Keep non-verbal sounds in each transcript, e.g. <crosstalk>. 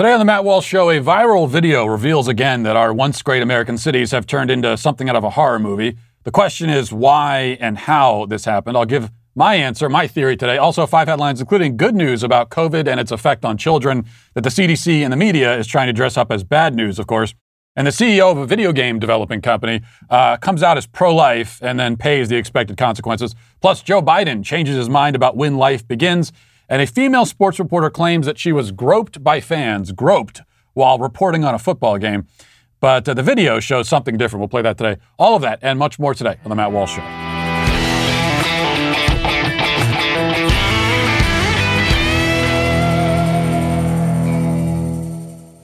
Today on the Matt Walsh Show, a viral video reveals again that our once great American cities have turned into something out of a horror movie. The question is why and how this happened. I'll give my answer, my theory today. Also, five headlines, including good news about COVID and its effect on children that the CDC and the media is trying to dress up as bad news, of course. And the CEO of a video game developing company uh, comes out as pro life and then pays the expected consequences. Plus, Joe Biden changes his mind about when life begins. And a female sports reporter claims that she was groped by fans, groped while reporting on a football game. But uh, the video shows something different. We'll play that today. All of that and much more today on The Matt Walsh Show.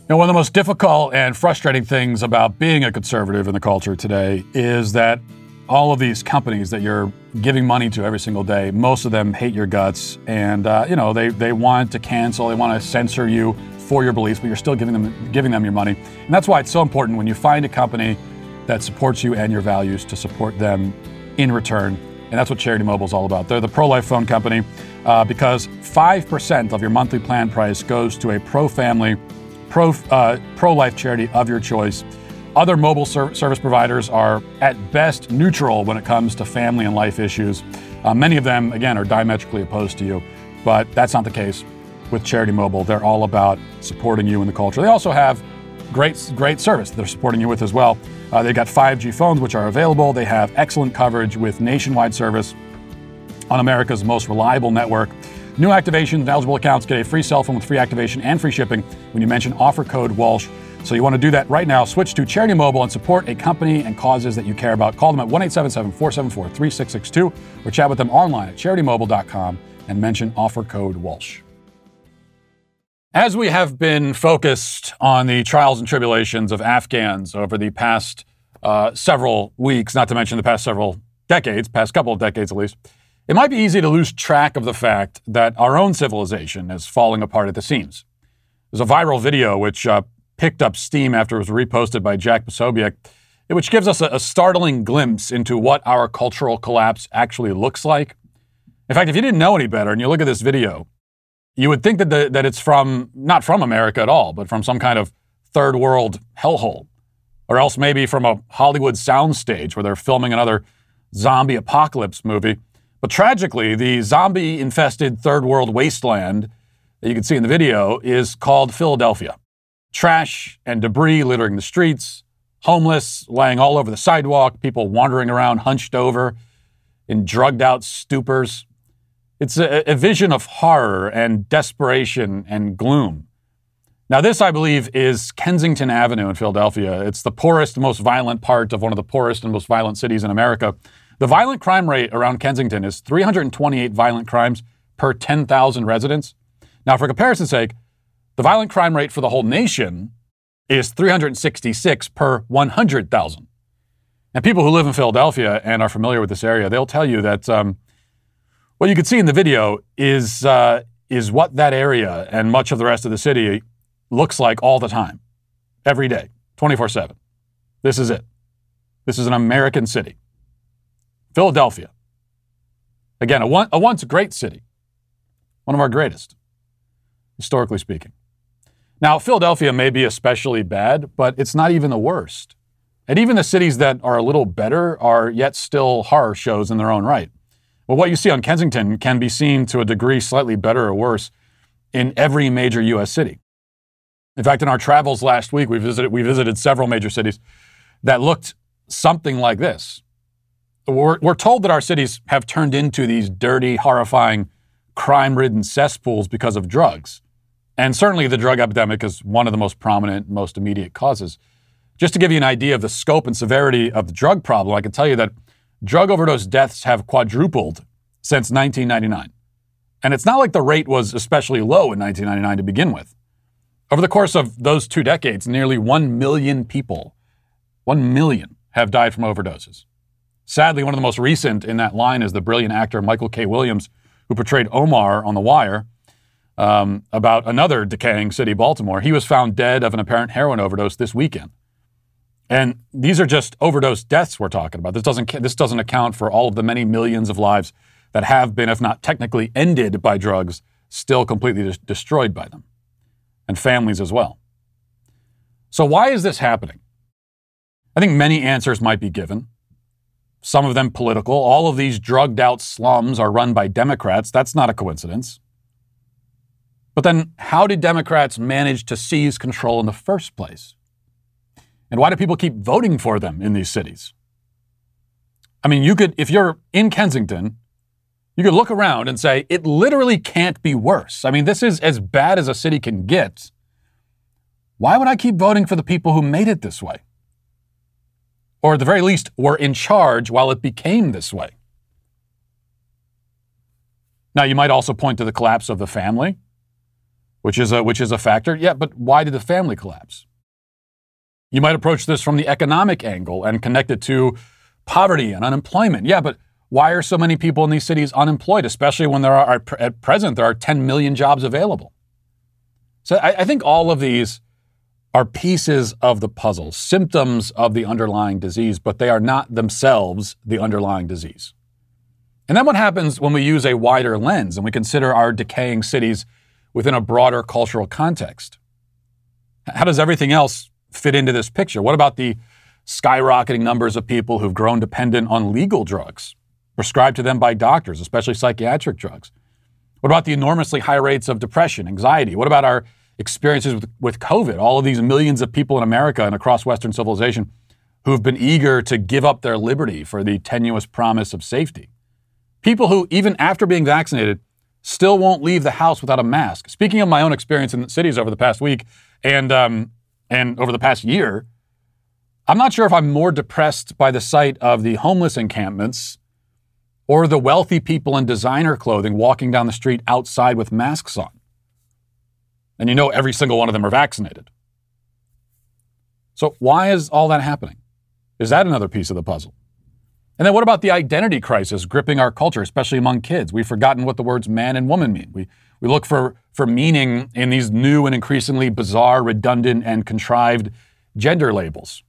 Now, one of the most difficult and frustrating things about being a conservative in the culture today is that all of these companies that you're giving money to every single day, most of them hate your guts, and uh, you know they they want to cancel, they want to censor you for your beliefs, but you're still giving them giving them your money, and that's why it's so important when you find a company that supports you and your values to support them in return, and that's what Charity Mobile is all about. They're the pro-life phone company uh, because five percent of your monthly plan price goes to a pro-family pro, uh, pro-life charity of your choice. Other mobile ser- service providers are at best neutral when it comes to family and life issues. Uh, many of them, again, are diametrically opposed to you, but that's not the case with Charity Mobile. They're all about supporting you in the culture. They also have great, great service they're supporting you with as well. Uh, they've got 5G phones, which are available. They have excellent coverage with nationwide service on America's most reliable network. New activations and eligible accounts get a free cell phone with free activation and free shipping when you mention offer code Walsh. So you want to do that right now. Switch to Charity Mobile and support a company and causes that you care about. Call them at 1 474 3662 or chat with them online at charitymobile.com and mention offer code Walsh. As we have been focused on the trials and tribulations of Afghans over the past uh, several weeks, not to mention the past several decades, past couple of decades at least, it might be easy to lose track of the fact that our own civilization is falling apart at the seams. There's a viral video which uh, picked up steam after it was reposted by Jack Posobiec, which gives us a, a startling glimpse into what our cultural collapse actually looks like. In fact, if you didn't know any better and you look at this video, you would think that, the, that it's from, not from America at all, but from some kind of third world hellhole. Or else maybe from a Hollywood soundstage where they're filming another zombie apocalypse movie. But tragically, the zombie infested third world wasteland that you can see in the video is called Philadelphia. Trash and debris littering the streets, homeless laying all over the sidewalk, people wandering around hunched over in drugged out stupors. It's a, a vision of horror and desperation and gloom. Now, this, I believe, is Kensington Avenue in Philadelphia. It's the poorest, most violent part of one of the poorest and most violent cities in America. The violent crime rate around Kensington is 328 violent crimes per 10,000 residents. Now, for comparison's sake, the violent crime rate for the whole nation is 366 per 100,000. And people who live in Philadelphia and are familiar with this area, they'll tell you that um, what you can see in the video is, uh, is what that area and much of the rest of the city looks like all the time, every day, 24 7. This is it. This is an American city. Philadelphia. Again, a, one, a once great city, one of our greatest, historically speaking. Now, Philadelphia may be especially bad, but it's not even the worst. And even the cities that are a little better are yet still horror shows in their own right. Well, what you see on Kensington can be seen to a degree slightly better or worse in every major U.S. city. In fact, in our travels last week, we visited, we visited several major cities that looked something like this. We're, we're told that our cities have turned into these dirty, horrifying, crime ridden cesspools because of drugs. And certainly the drug epidemic is one of the most prominent, most immediate causes. Just to give you an idea of the scope and severity of the drug problem, I can tell you that drug overdose deaths have quadrupled since 1999. And it's not like the rate was especially low in 1999 to begin with. Over the course of those two decades, nearly 1 million people, 1 million, have died from overdoses. Sadly, one of the most recent in that line is the brilliant actor Michael K. Williams, who portrayed Omar on The Wire um, about another decaying city, Baltimore. He was found dead of an apparent heroin overdose this weekend. And these are just overdose deaths we're talking about. This doesn't, this doesn't account for all of the many millions of lives that have been, if not technically ended by drugs, still completely destroyed by them. and families as well. So, why is this happening? I think many answers might be given, some of them political. All of these drugged out slums are run by Democrats. That's not a coincidence. But then, how did Democrats manage to seize control in the first place? And why do people keep voting for them in these cities? I mean, you could, if you're in Kensington, you could look around and say, it literally can't be worse. I mean, this is as bad as a city can get. Why would I keep voting for the people who made it this way? Or at the very least, were in charge while it became this way. Now, you might also point to the collapse of the family, which is a, which is a factor. Yeah, but why did the family collapse? You might approach this from the economic angle and connect it to poverty and unemployment. Yeah, but why are so many people in these cities unemployed, especially when there are, at present, there are 10 million jobs available? So I, I think all of these are pieces of the puzzle, symptoms of the underlying disease, but they are not themselves the underlying disease. And then what happens when we use a wider lens and we consider our decaying cities within a broader cultural context? How does everything else fit into this picture? What about the skyrocketing numbers of people who've grown dependent on legal drugs prescribed to them by doctors, especially psychiatric drugs? What about the enormously high rates of depression, anxiety? What about our experiences with, with COVID? All of these millions of people in America and across Western civilization who've been eager to give up their liberty for the tenuous promise of safety. People who, even after being vaccinated, still won't leave the house without a mask. Speaking of my own experience in the cities over the past week and, um, and over the past year, I'm not sure if I'm more depressed by the sight of the homeless encampments or the wealthy people in designer clothing walking down the street outside with masks on. And you know every single one of them are vaccinated. So, why is all that happening? Is that another piece of the puzzle? And then, what about the identity crisis gripping our culture, especially among kids? We've forgotten what the words man and woman mean. We, we look for, for meaning in these new and increasingly bizarre, redundant, and contrived gender labels.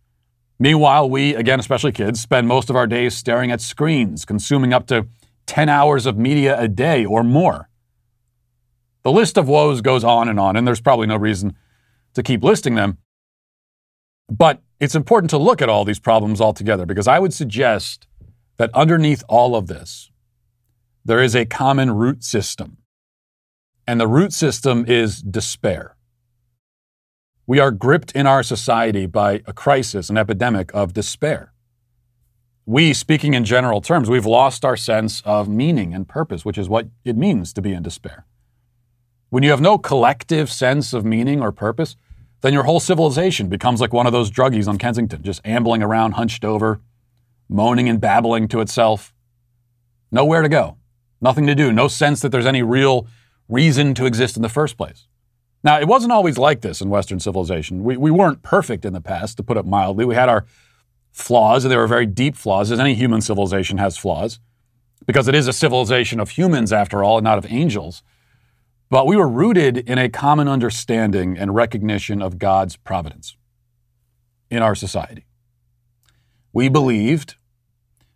Meanwhile, we, again, especially kids, spend most of our days staring at screens, consuming up to 10 hours of media a day or more. The list of woes goes on and on, and there's probably no reason to keep listing them. But it's important to look at all these problems altogether because I would suggest that underneath all of this, there is a common root system. And the root system is despair. We are gripped in our society by a crisis, an epidemic of despair. We, speaking in general terms, we've lost our sense of meaning and purpose, which is what it means to be in despair. When you have no collective sense of meaning or purpose, then your whole civilization becomes like one of those druggies on Kensington, just ambling around hunched over, moaning and babbling to itself. Nowhere to go, nothing to do, no sense that there's any real reason to exist in the first place. Now, it wasn't always like this in Western civilization. We, we weren't perfect in the past, to put it mildly. We had our flaws, and they were very deep flaws, as any human civilization has flaws, because it is a civilization of humans, after all, and not of angels. But we were rooted in a common understanding and recognition of God's providence in our society. We believed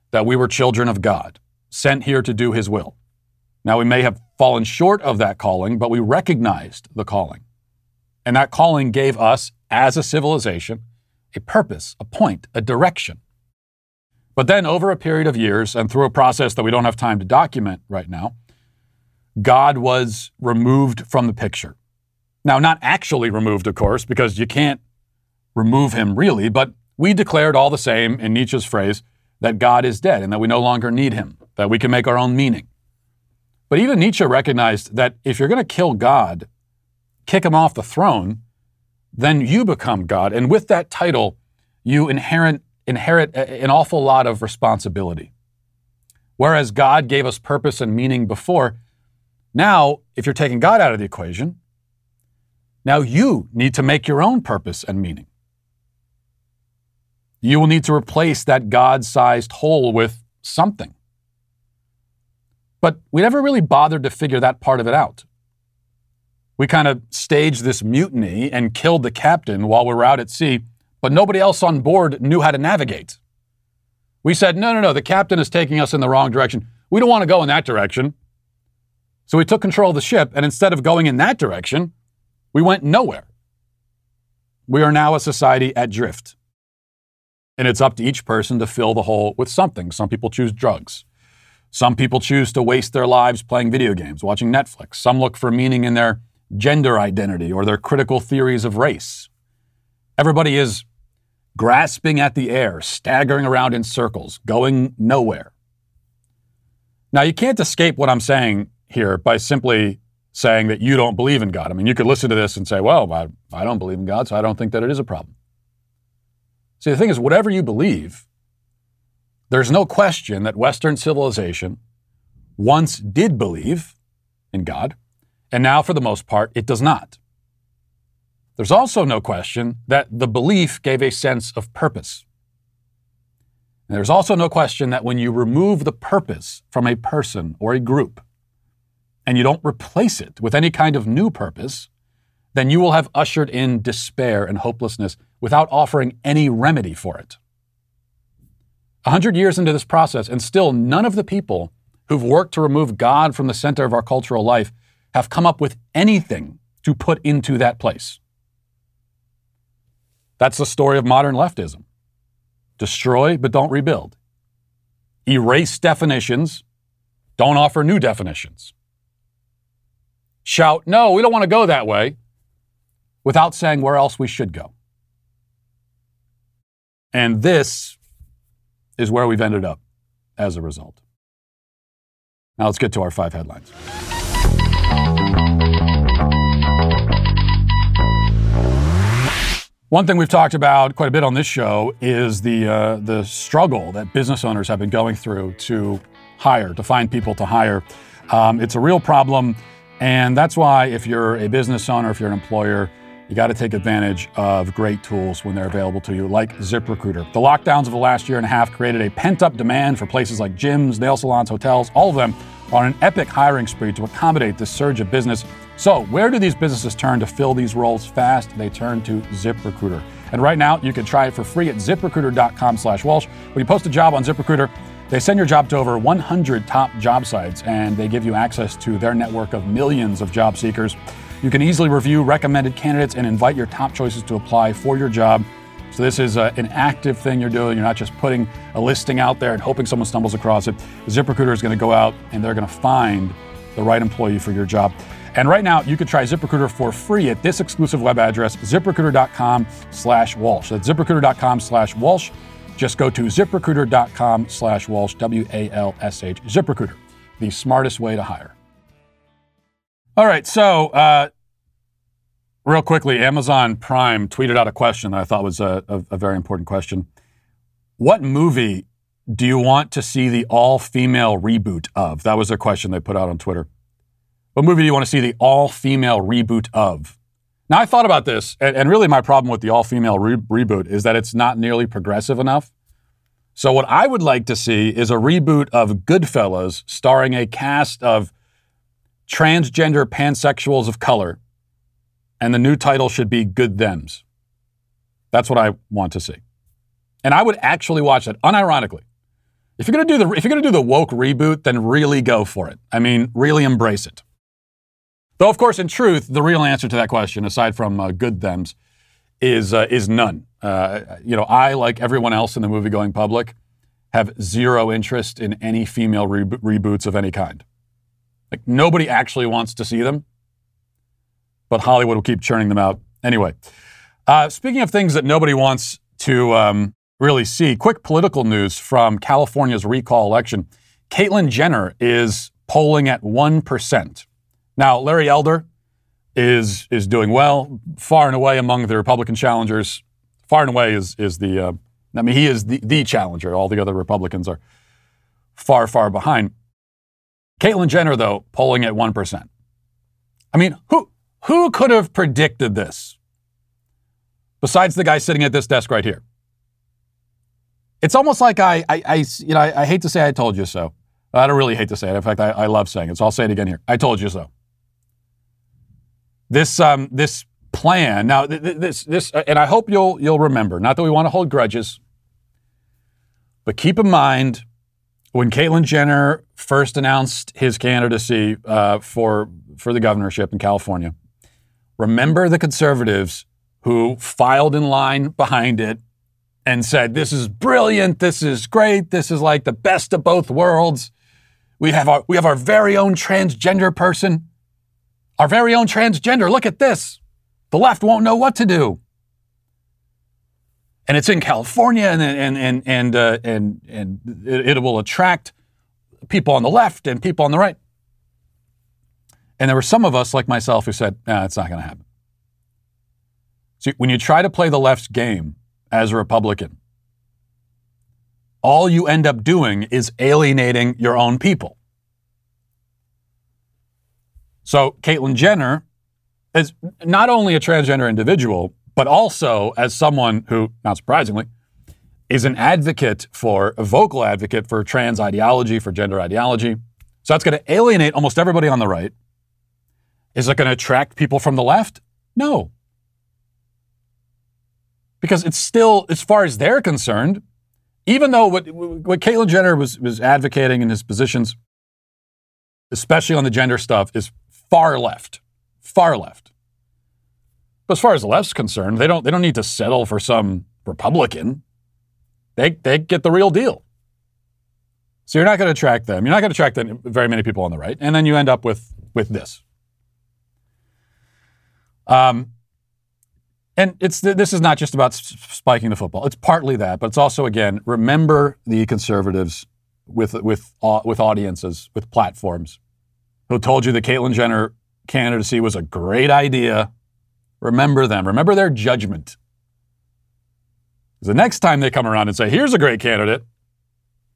that we were children of God, sent here to do His will. Now, we may have fallen short of that calling, but we recognized the calling. And that calling gave us, as a civilization, a purpose, a point, a direction. But then, over a period of years and through a process that we don't have time to document right now, God was removed from the picture. Now, not actually removed, of course, because you can't remove him really, but we declared all the same, in Nietzsche's phrase, that God is dead and that we no longer need him, that we can make our own meaning. But even Nietzsche recognized that if you're going to kill God, kick him off the throne, then you become God. And with that title, you inherit, inherit an awful lot of responsibility. Whereas God gave us purpose and meaning before, now, if you're taking God out of the equation, now you need to make your own purpose and meaning. You will need to replace that God sized hole with something. But we never really bothered to figure that part of it out. We kind of staged this mutiny and killed the captain while we were out at sea, but nobody else on board knew how to navigate. We said, no, no, no, the captain is taking us in the wrong direction. We don't want to go in that direction. So we took control of the ship, and instead of going in that direction, We went nowhere. We are now a society at drift. And it's up to each person to fill the hole with something. Some people choose drugs. Some people choose to waste their lives playing video games, watching Netflix. Some look for meaning in their gender identity or their critical theories of race. Everybody is grasping at the air, staggering around in circles, going nowhere. Now, you can't escape what I'm saying here by simply saying that you don't believe in God. I mean, you could listen to this and say, well, I, I don't believe in God, so I don't think that it is a problem. See, the thing is, whatever you believe, there's no question that Western civilization once did believe in God, and now, for the most part, it does not. There's also no question that the belief gave a sense of purpose. And there's also no question that when you remove the purpose from a person or a group, and you don't replace it with any kind of new purpose, then you will have ushered in despair and hopelessness without offering any remedy for it. A hundred years into this process, and still none of the people who've worked to remove God from the center of our cultural life have come up with anything to put into that place. That's the story of modern leftism destroy, but don't rebuild. Erase definitions, don't offer new definitions. Shout, no, we don't want to go that way, without saying where else we should go. And this is where we've ended up as a result. Now let's get to our five headlines. One thing we've talked about quite a bit on this show is the uh, the struggle that business owners have been going through to hire, to find people to hire. Um, it's a real problem, and that's why if you're a business owner, if you're an employer, you got to take advantage of great tools when they're available to you, like ZipRecruiter. The lockdowns of the last year and a half created a pent up demand for places like gyms, nail salons, hotels, all of them are on an epic hiring spree to accommodate this surge of business. So, where do these businesses turn to fill these roles fast? They turn to ZipRecruiter. And right now, you can try it for free at ziprecruiter.com slash Walsh. When you post a job on ZipRecruiter, they send your job to over 100 top job sites and they give you access to their network of millions of job seekers. You can easily review recommended candidates and invite your top choices to apply for your job. So this is uh, an active thing you're doing. You're not just putting a listing out there and hoping someone stumbles across it. ZipRecruiter is going to go out and they're going to find the right employee for your job. And right now, you can try ZipRecruiter for free at this exclusive web address, ziprecruiter.com slash Walsh. That's ziprecruiter.com slash Walsh. Just go to ziprecruiter.com slash Walsh, W-A-L-S-H. ZipRecruiter, the smartest way to hire. All right, so uh, real quickly, Amazon Prime tweeted out a question that I thought was a, a, a very important question. What movie do you want to see the all female reboot of? That was a question they put out on Twitter. What movie do you want to see the all female reboot of? Now, I thought about this, and, and really my problem with the all female re- reboot is that it's not nearly progressive enough. So, what I would like to see is a reboot of Goodfellas starring a cast of transgender pansexuals of color, and the new title should be Good Thems. That's what I want to see. And I would actually watch that, unironically. If you're gonna do the if you're gonna do the woke reboot, then really go for it. I mean, really embrace it. Though, of course, in truth, the real answer to that question, aside from uh, good thems, is uh, is none. Uh, you know, I, like everyone else in the movie-going public, have zero interest in any female re- reboots of any kind. Like nobody actually wants to see them, but Hollywood will keep churning them out anyway. Uh, speaking of things that nobody wants to um, really see, quick political news from California's recall election. Caitlyn Jenner is polling at 1%. Now, Larry Elder is, is doing well, far and away among the Republican challengers. Far and away is, is the, uh, I mean, he is the, the challenger. All the other Republicans are far, far behind. Caitlyn Jenner, though, polling at 1%. I mean, who, who could have predicted this? Besides the guy sitting at this desk right here. It's almost like I, I, I you know, I, I, hate to say I told you so. I don't really hate to say it. In fact, I, I love saying it. So I'll say it again here. I told you so. This, um, this plan. Now, this, this, and I hope you'll, you'll remember. Not that we want to hold grudges, but keep in mind when Caitlyn Jenner first announced his candidacy uh, for for the governorship in California, Remember the conservatives who filed in line behind it and said, This is brilliant. This is great. This is like the best of both worlds. We have our, we have our very own transgender person, our very own transgender. Look at this. The left won't know what to do. And it's in California, and, and, and, and, uh, and, and it, it will attract people on the left and people on the right. And there were some of us, like myself, who said, nah, it's not going to happen. See, when you try to play the left's game as a Republican, all you end up doing is alienating your own people. So, Caitlyn Jenner is not only a transgender individual, but also as someone who, not surprisingly, is an advocate for, a vocal advocate for trans ideology, for gender ideology. So that's going to alienate almost everybody on the right. Is it going to attract people from the left? No. Because it's still, as far as they're concerned, even though what, what Caitlyn Jenner was, was advocating in his positions, especially on the gender stuff, is far left, far left. But as far as the left's concerned, they don't, they don't need to settle for some Republican they, they get the real deal. So you're not going to attract them. You're not going to attract very many people on the right, and then you end up with with this. Um, and it's this is not just about spiking the football. It's partly that, but it's also again remember the conservatives with with with audiences with platforms who told you the Caitlyn Jenner candidacy was a great idea. Remember them. Remember their judgment. The next time they come around and say, here's a great candidate,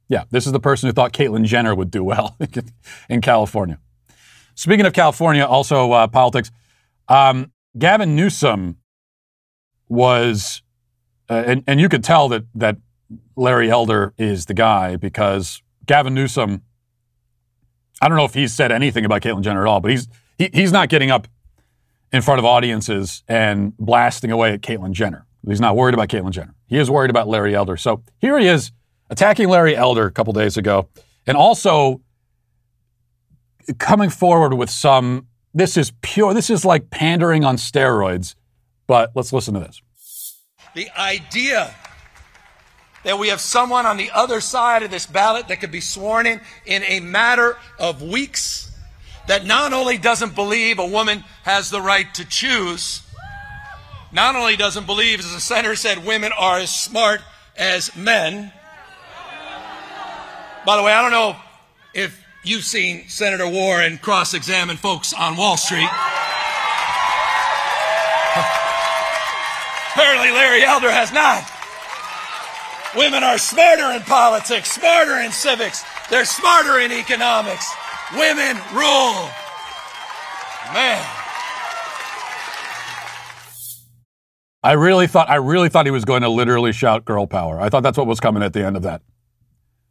yeah, this is the person who thought Caitlyn Jenner would do well <laughs> in California. Speaking of California, also uh, politics, um, Gavin Newsom was, uh, and, and you could tell that, that Larry Elder is the guy because Gavin Newsom, I don't know if he's said anything about Caitlyn Jenner at all, but he's, he, he's not getting up in front of audiences and blasting away at Caitlyn Jenner. He's not worried about Caitlyn Jenner. He is worried about Larry Elder. So here he is attacking Larry Elder a couple days ago, and also coming forward with some. This is pure. This is like pandering on steroids. But let's listen to this. The idea that we have someone on the other side of this ballot that could be sworn in in a matter of weeks that not only doesn't believe a woman has the right to choose not only doesn't believe, as the senator said, women are as smart as men. By the way, I don't know if you've seen Senator Warren cross examine folks on Wall Street. Apparently, Larry Elder has not. Women are smarter in politics, smarter in civics, they're smarter in economics. Women rule. Man. I really thought I really thought he was going to literally shout girl power. I thought that's what was coming at the end of that.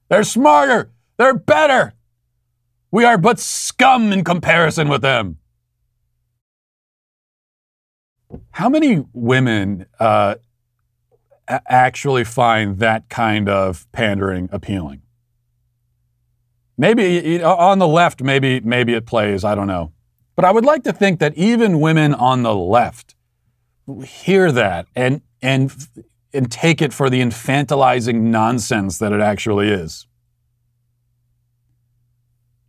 They're smarter. They're better. We are but scum in comparison with them. How many women uh, actually find that kind of pandering appealing? Maybe on the left, maybe maybe it plays. I don't know, but I would like to think that even women on the left hear that and and and take it for the infantilizing nonsense that it actually is.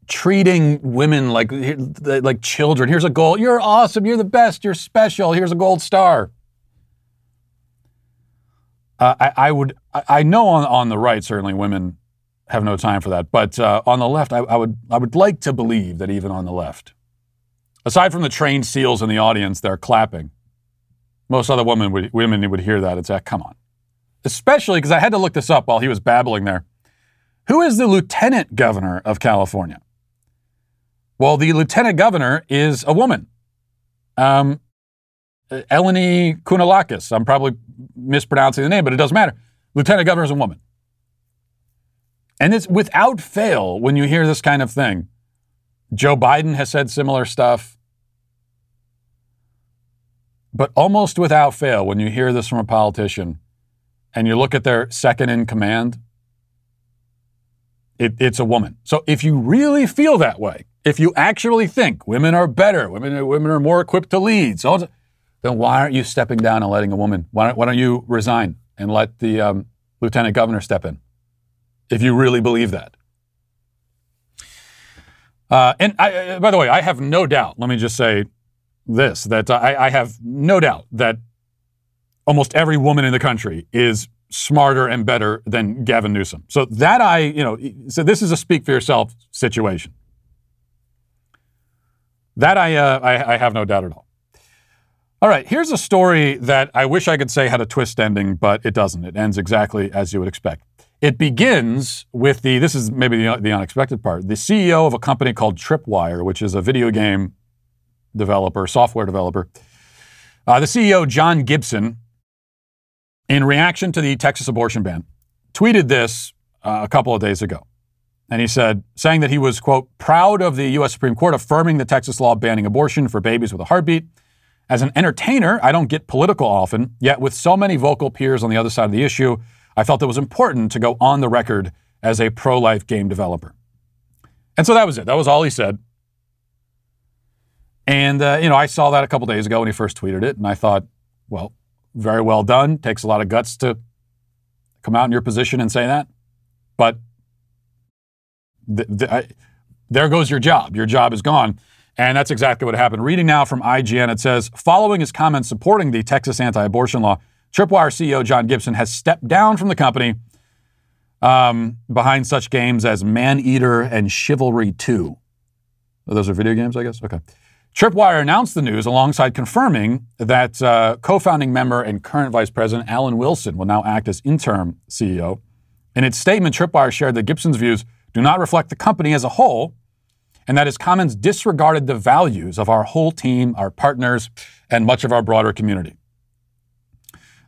Treating women like like children. Here's a gold. You're awesome. You're the best. You're special. Here's a gold star. Uh, I, I, would. I know on on the right certainly women have no time for that, but uh, on the left, I, I would I would like to believe that even on the left, aside from the trained seals in the audience, they're clapping most other women would, women would hear that and say, come on. Especially because I had to look this up while he was babbling there. Who is the lieutenant governor of California? Well, the lieutenant governor is a woman. Um, Eleni Kounalakis. I'm probably mispronouncing the name, but it doesn't matter. Lieutenant governor is a woman. And it's without fail when you hear this kind of thing. Joe Biden has said similar stuff. But almost without fail, when you hear this from a politician and you look at their second in command, it, it's a woman. So if you really feel that way, if you actually think women are better, women, women are more equipped to lead, so then why aren't you stepping down and letting a woman? Why don't, why don't you resign and let the um, lieutenant governor step in? If you really believe that. Uh, and I, uh, by the way, I have no doubt. Let me just say this: that I, I have no doubt that almost every woman in the country is smarter and better than Gavin Newsom. So that I, you know, so this is a speak for yourself situation. That I, uh, I, I have no doubt at all. All right, here's a story that I wish I could say had a twist ending, but it doesn't. It ends exactly as you would expect. It begins with the, this is maybe the, the unexpected part, the CEO of a company called Tripwire, which is a video game developer, software developer. Uh, the CEO, John Gibson, in reaction to the Texas abortion ban, tweeted this uh, a couple of days ago. And he said, saying that he was, quote, proud of the U.S. Supreme Court affirming the Texas law banning abortion for babies with a heartbeat. As an entertainer, I don't get political often, yet with so many vocal peers on the other side of the issue, I felt it was important to go on the record as a pro life game developer. And so that was it. That was all he said. And, uh, you know, I saw that a couple days ago when he first tweeted it, and I thought, well, very well done. Takes a lot of guts to come out in your position and say that. But th- th- I, there goes your job. Your job is gone. And that's exactly what happened. Reading now from IGN, it says Following his comments supporting the Texas anti abortion law, Tripwire CEO John Gibson has stepped down from the company um, behind such games as Maneater and Chivalry 2. Those are video games, I guess? Okay. Tripwire announced the news alongside confirming that uh, co founding member and current vice president Alan Wilson will now act as interim CEO. In its statement, Tripwire shared that Gibson's views do not reflect the company as a whole and that his comments disregarded the values of our whole team, our partners, and much of our broader community.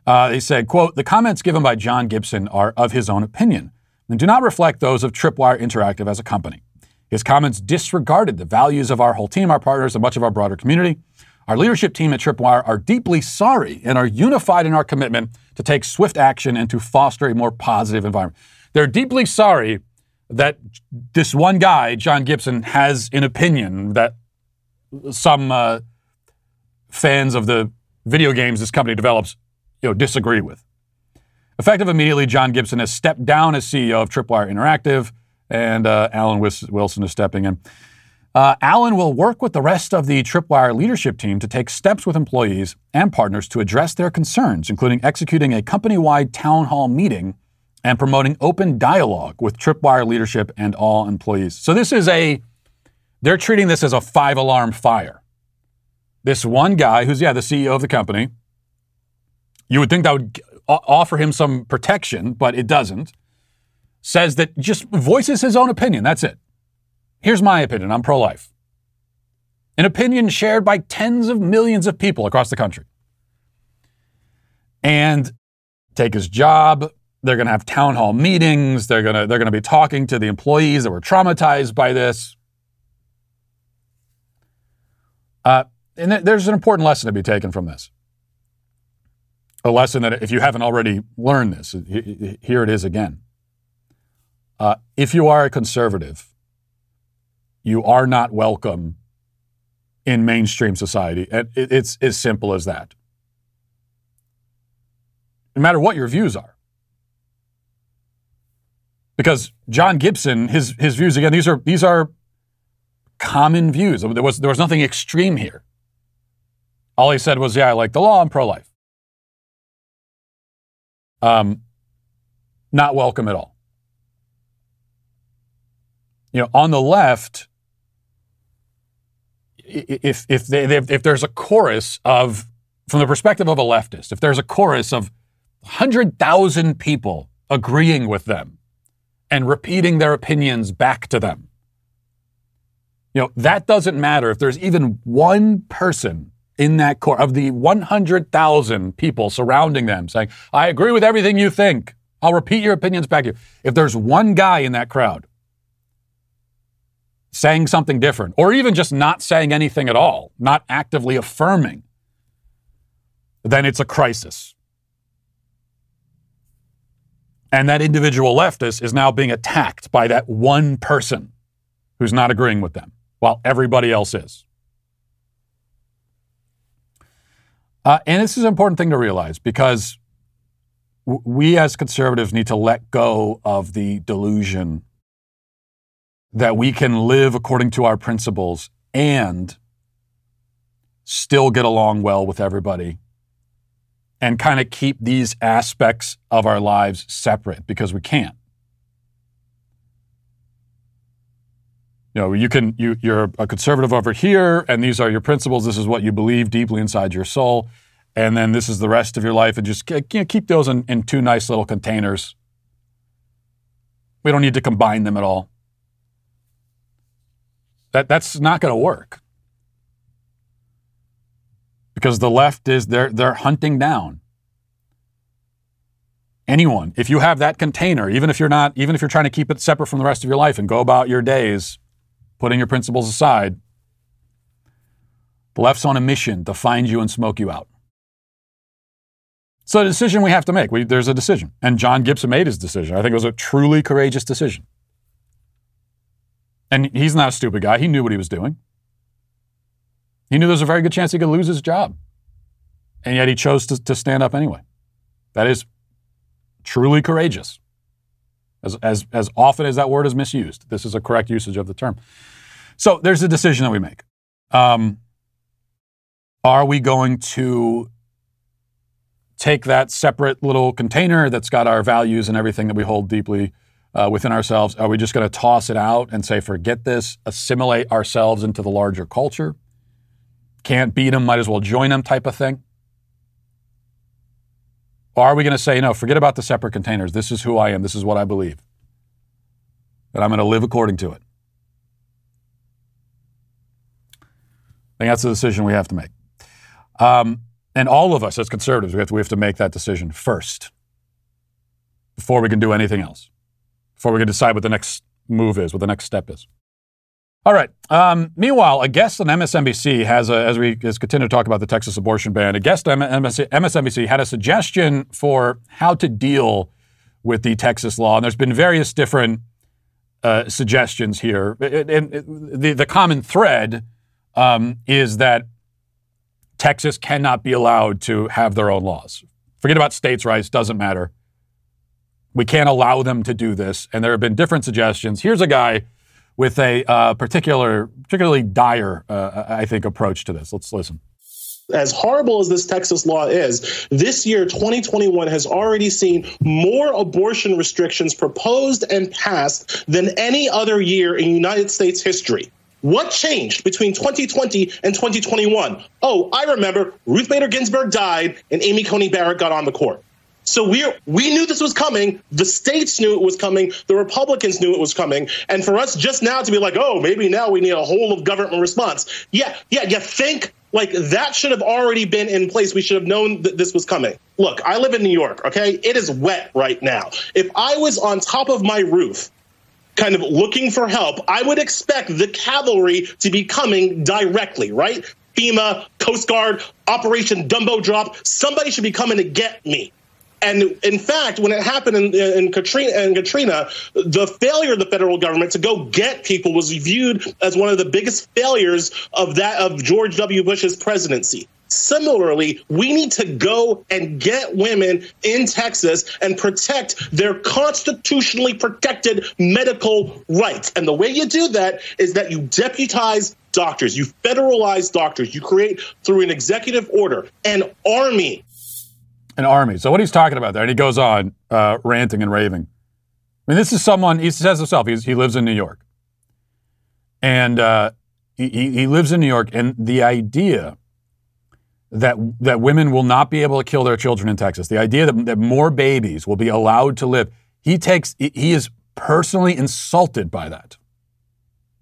Uh, they said, quote, the comments given by John Gibson are of his own opinion and do not reflect those of Tripwire Interactive as a company. His comments disregarded the values of our whole team, our partners, and much of our broader community. Our leadership team at Tripwire are deeply sorry and are unified in our commitment to take swift action and to foster a more positive environment. They're deeply sorry that this one guy, John Gibson, has an opinion that some uh, fans of the video games this company develops, you know, disagree with. Effective immediately, John Gibson has stepped down as CEO of Tripwire Interactive and uh, Alan Wilson is stepping in. Uh, Alan will work with the rest of the Tripwire leadership team to take steps with employees and partners to address their concerns, including executing a company wide town hall meeting and promoting open dialogue with Tripwire leadership and all employees. So, this is a, they're treating this as a five alarm fire. This one guy who's, yeah, the CEO of the company, you would think that would offer him some protection, but it doesn't says that just voices his own opinion. That's it. Here's my opinion I'm pro life. An opinion shared by tens of millions of people across the country. And take his job. They're going to have town hall meetings. They're going to, they're going to be talking to the employees that were traumatized by this. Uh, and th- there's an important lesson to be taken from this. A lesson that, if you haven't already learned this, here it is again. Uh, if you are a conservative, you are not welcome in mainstream society. It's as simple as that. No matter what your views are. Because John Gibson, his, his views, again, these are, these are common views. There was, there was nothing extreme here. All he said was, yeah, I like the law, I'm pro life. Um, not welcome at all you know, on the left, if if they, if there's a chorus of from the perspective of a leftist, if there's a chorus of hundred thousand people agreeing with them and repeating their opinions back to them, you know that doesn't matter. If there's even one person in that core of the 100,000 people surrounding them saying, "I agree with everything you think," I'll repeat your opinions back to you. If there's one guy in that crowd saying something different, or even just not saying anything at all, not actively affirming, then it's a crisis. And that individual leftist is now being attacked by that one person who's not agreeing with them, while everybody else is. Uh, and this is an important thing to realize because w- we as conservatives need to let go of the delusion that we can live according to our principles and still get along well with everybody and kind of keep these aspects of our lives separate because we can't. You know, you can you you're a conservative over here, and these are your principles. This is what you believe deeply inside your soul, and then this is the rest of your life, and just you know, keep those in, in two nice little containers. We don't need to combine them at all. That that's not going to work because the left is they're they're hunting down anyone. If you have that container, even if you're not, even if you're trying to keep it separate from the rest of your life and go about your days putting your principles aside, the left's on a mission to find you and smoke you out. So, a decision we have to make. We, there's a decision. And John Gibson made his decision. I think it was a truly courageous decision. And he's not a stupid guy. He knew what he was doing. He knew there was a very good chance he could lose his job. And yet he chose to, to stand up anyway. That is truly courageous. As, as, as often as that word is misused, this is a correct usage of the term. So there's a decision that we make. Um, are we going to take that separate little container that's got our values and everything that we hold deeply uh, within ourselves? Are we just going to toss it out and say, forget this, assimilate ourselves into the larger culture? Can't beat them, might as well join them type of thing? Or are we going to say, no, forget about the separate containers. This is who I am. This is what I believe. And I'm going to live according to it. I think that's the decision we have to make. Um, and all of us as conservatives, we have, to, we have to make that decision first before we can do anything else, before we can decide what the next move is, what the next step is. All right. Um, meanwhile, a guest on MSNBC has, a, as we as continue to talk about the Texas abortion ban, a guest on MSNBC had a suggestion for how to deal with the Texas law. And there's been various different uh, suggestions here. And the, the common thread um, is that Texas cannot be allowed to have their own laws. Forget about states' rights, doesn't matter. We can't allow them to do this. And there have been different suggestions. Here's a guy with a uh, particular, particularly dire, uh, I think, approach to this. Let's listen as horrible as this Texas law is, this year, 2021, has already seen more abortion restrictions proposed and passed than any other year in United States history. What changed between 2020 and 2021? Oh, I remember Ruth Bader Ginsburg died and Amy Coney Barrett got on the court. So we we knew this was coming. The states knew it was coming. The Republicans knew it was coming. And for us just now to be like, oh, maybe now we need a whole of government response. Yeah, yeah, you think like that should have already been in place. We should have known that this was coming. Look, I live in New York, okay? It is wet right now. If I was on top of my roof, kind of looking for help, I would expect the cavalry to be coming directly, right? FEMA, Coast Guard, Operation Dumbo Drop, somebody should be coming to get me. And in fact, when it happened in, in, Katrina, in Katrina, the failure of the federal government to go get people was viewed as one of the biggest failures of that of George W. Bush's presidency. Similarly, we need to go and get women in Texas and protect their constitutionally protected medical rights. And the way you do that is that you deputize doctors, you federalize doctors, you create through an executive order an army an army. So what he's talking about there, and he goes on uh, ranting and raving. I mean, this is someone, he says himself, he lives in New York. And uh, he, he lives in New York, and the idea that, that women will not be able to kill their children in Texas, the idea that, that more babies will be allowed to live, he takes, he is personally insulted by that.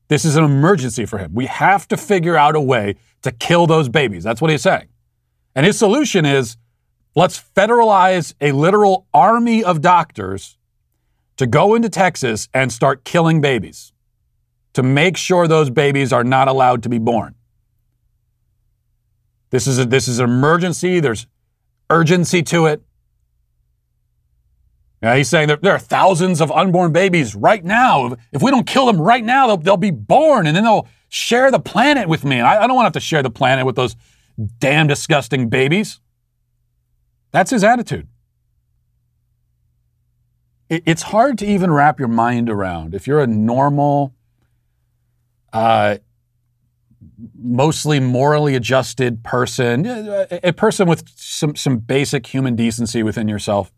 This is an emergency for him. We have to figure out a way to kill those babies. That's what he's saying. And his solution is Let's federalize a literal army of doctors to go into Texas and start killing babies to make sure those babies are not allowed to be born. This is, a, this is an emergency. There's urgency to it. Yeah, he's saying that there are thousands of unborn babies right now. If we don't kill them right now, they'll, they'll be born and then they'll share the planet with me. I, I don't want to have to share the planet with those damn disgusting babies. That's his attitude. It's hard to even wrap your mind around. If you're a normal, uh, mostly morally adjusted person, a person with some, some basic human decency within yourself,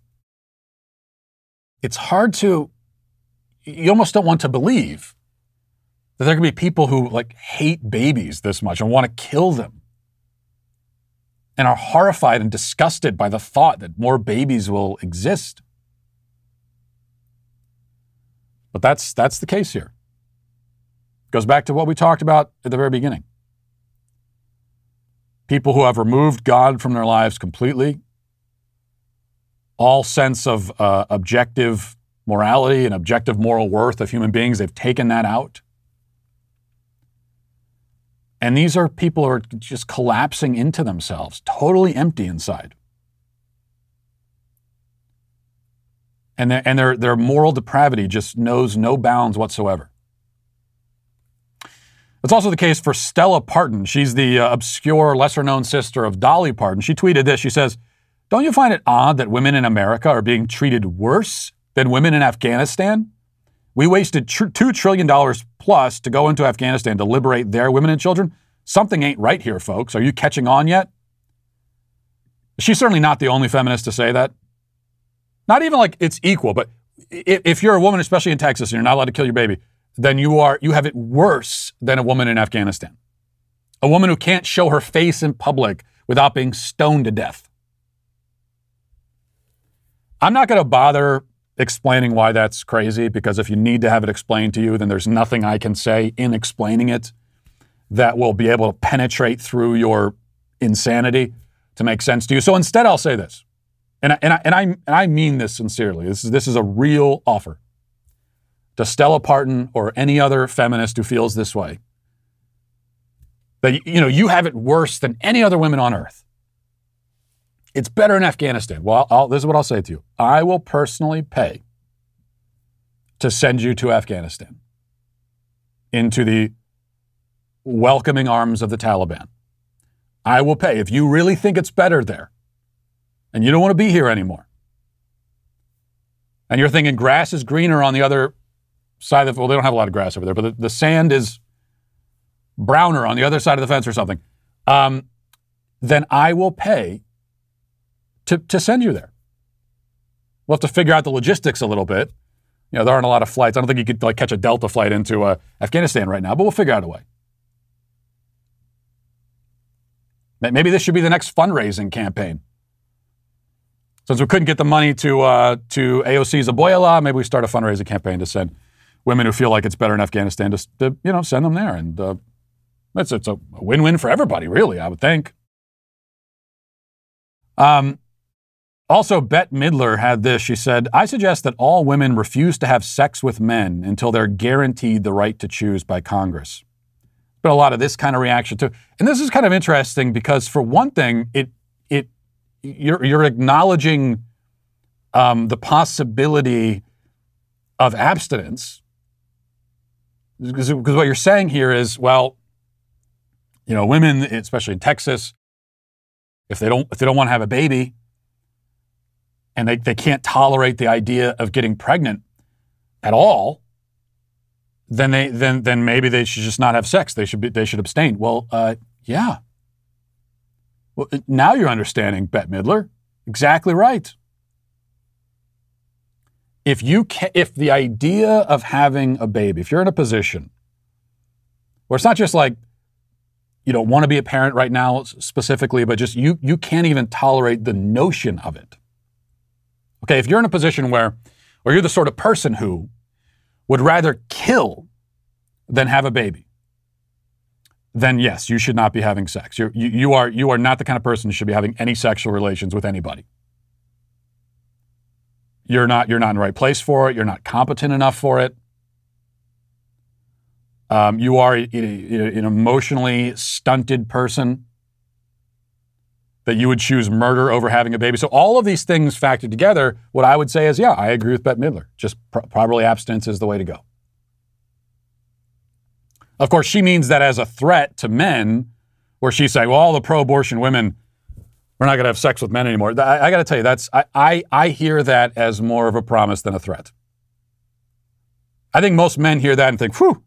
it's hard to, you almost don't want to believe that there can be people who like hate babies this much and want to kill them and are horrified and disgusted by the thought that more babies will exist. But that's that's the case here. Goes back to what we talked about at the very beginning. People who have removed God from their lives completely, all sense of uh, objective morality and objective moral worth of human beings, they've taken that out. And these are people who are just collapsing into themselves, totally empty inside. And, their, and their, their moral depravity just knows no bounds whatsoever. It's also the case for Stella Parton. She's the uh, obscure, lesser known sister of Dolly Parton. She tweeted this. She says, Don't you find it odd that women in America are being treated worse than women in Afghanistan? We wasted tr- $2 trillion plus to go into Afghanistan to liberate their women and children. Something ain't right here, folks. Are you catching on yet? She's certainly not the only feminist to say that. Not even like it's equal, but if you're a woman, especially in Texas, and you're not allowed to kill your baby, then you are you have it worse than a woman in Afghanistan. A woman who can't show her face in public without being stoned to death. I'm not going to bother explaining why that's crazy because if you need to have it explained to you, then there's nothing I can say in explaining it that will be able to penetrate through your insanity to make sense to you. So instead, I'll say this, and I, and I, and I, and I mean this sincerely. This is, this is a real offer to Stella Parton or any other feminist who feels this way. That you know you have it worse than any other women on earth. It's better in Afghanistan. Well, I'll, this is what I'll say to you I will personally pay to send you to Afghanistan into the welcoming arms of the Taliban. I will pay. If you really think it's better there and you don't want to be here anymore, and you're thinking grass is greener on the other side of the, well, they don't have a lot of grass over there, but the, the sand is browner on the other side of the fence or something, um, then I will pay to, to send you there. We'll have to figure out the logistics a little bit. You know, there aren't a lot of flights. I don't think you could like catch a Delta flight into uh, Afghanistan right now, but we'll figure out a way. Maybe this should be the next fundraising campaign. Since we couldn't get the money to uh, to AOC's law, maybe we start a fundraising campaign to send women who feel like it's better in Afghanistan to, to you know send them there, and uh, it's it's a win-win for everybody, really. I would think. Um, also, Bette Midler had this. She said, I suggest that all women refuse to have sex with men until they're guaranteed the right to choose by Congress. But a lot of this kind of reaction too. And this is kind of interesting because for one thing, it it you're you're acknowledging um, the possibility of abstinence. Because, because what you're saying here is, well, you know, women, especially in Texas, if they don't if they don't want to have a baby, and they, they can't tolerate the idea of getting pregnant at all, then they then then maybe they should just not have sex. They should be they should abstain. Well, uh, yeah. Well, now you're understanding, Bette Midler. Exactly right. If you can, if the idea of having a baby, if you're in a position where it's not just like you don't want to be a parent right now specifically, but just you you can't even tolerate the notion of it. Okay, if you're in a position where, or you're the sort of person who would rather kill than have a baby, then yes, you should not be having sex. You're, you, you, are, you are not the kind of person who should be having any sexual relations with anybody. You're not, you're not in the right place for it. You're not competent enough for it. Um, you are a, a, an emotionally stunted person that you would choose murder over having a baby. So all of these things factored together, what I would say is, yeah, I agree with Bette Midler. Just pr- probably abstinence is the way to go. Of course, she means that as a threat to men where she's saying, well, all the pro abortion women, we're not going to have sex with men anymore. I, I got to tell you, that's, I, I, I hear that as more of a promise than a threat. I think most men hear that and think, whew,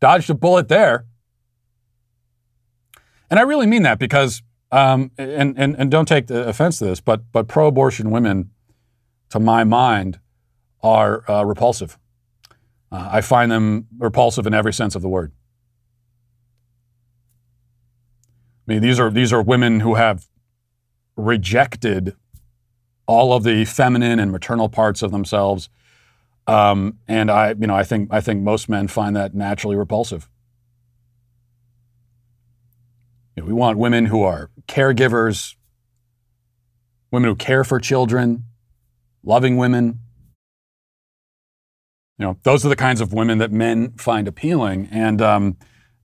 dodged a bullet there. And I really mean that because, um, and, and, and don't take offense to this, but, but pro abortion women, to my mind, are uh, repulsive. Uh, I find them repulsive in every sense of the word. I mean, these are these are women who have rejected all of the feminine and maternal parts of themselves, um, and I, you know, I think I think most men find that naturally repulsive. You know, we want women who are caregivers, women who care for children, loving women. You know, those are the kinds of women that men find appealing, and um,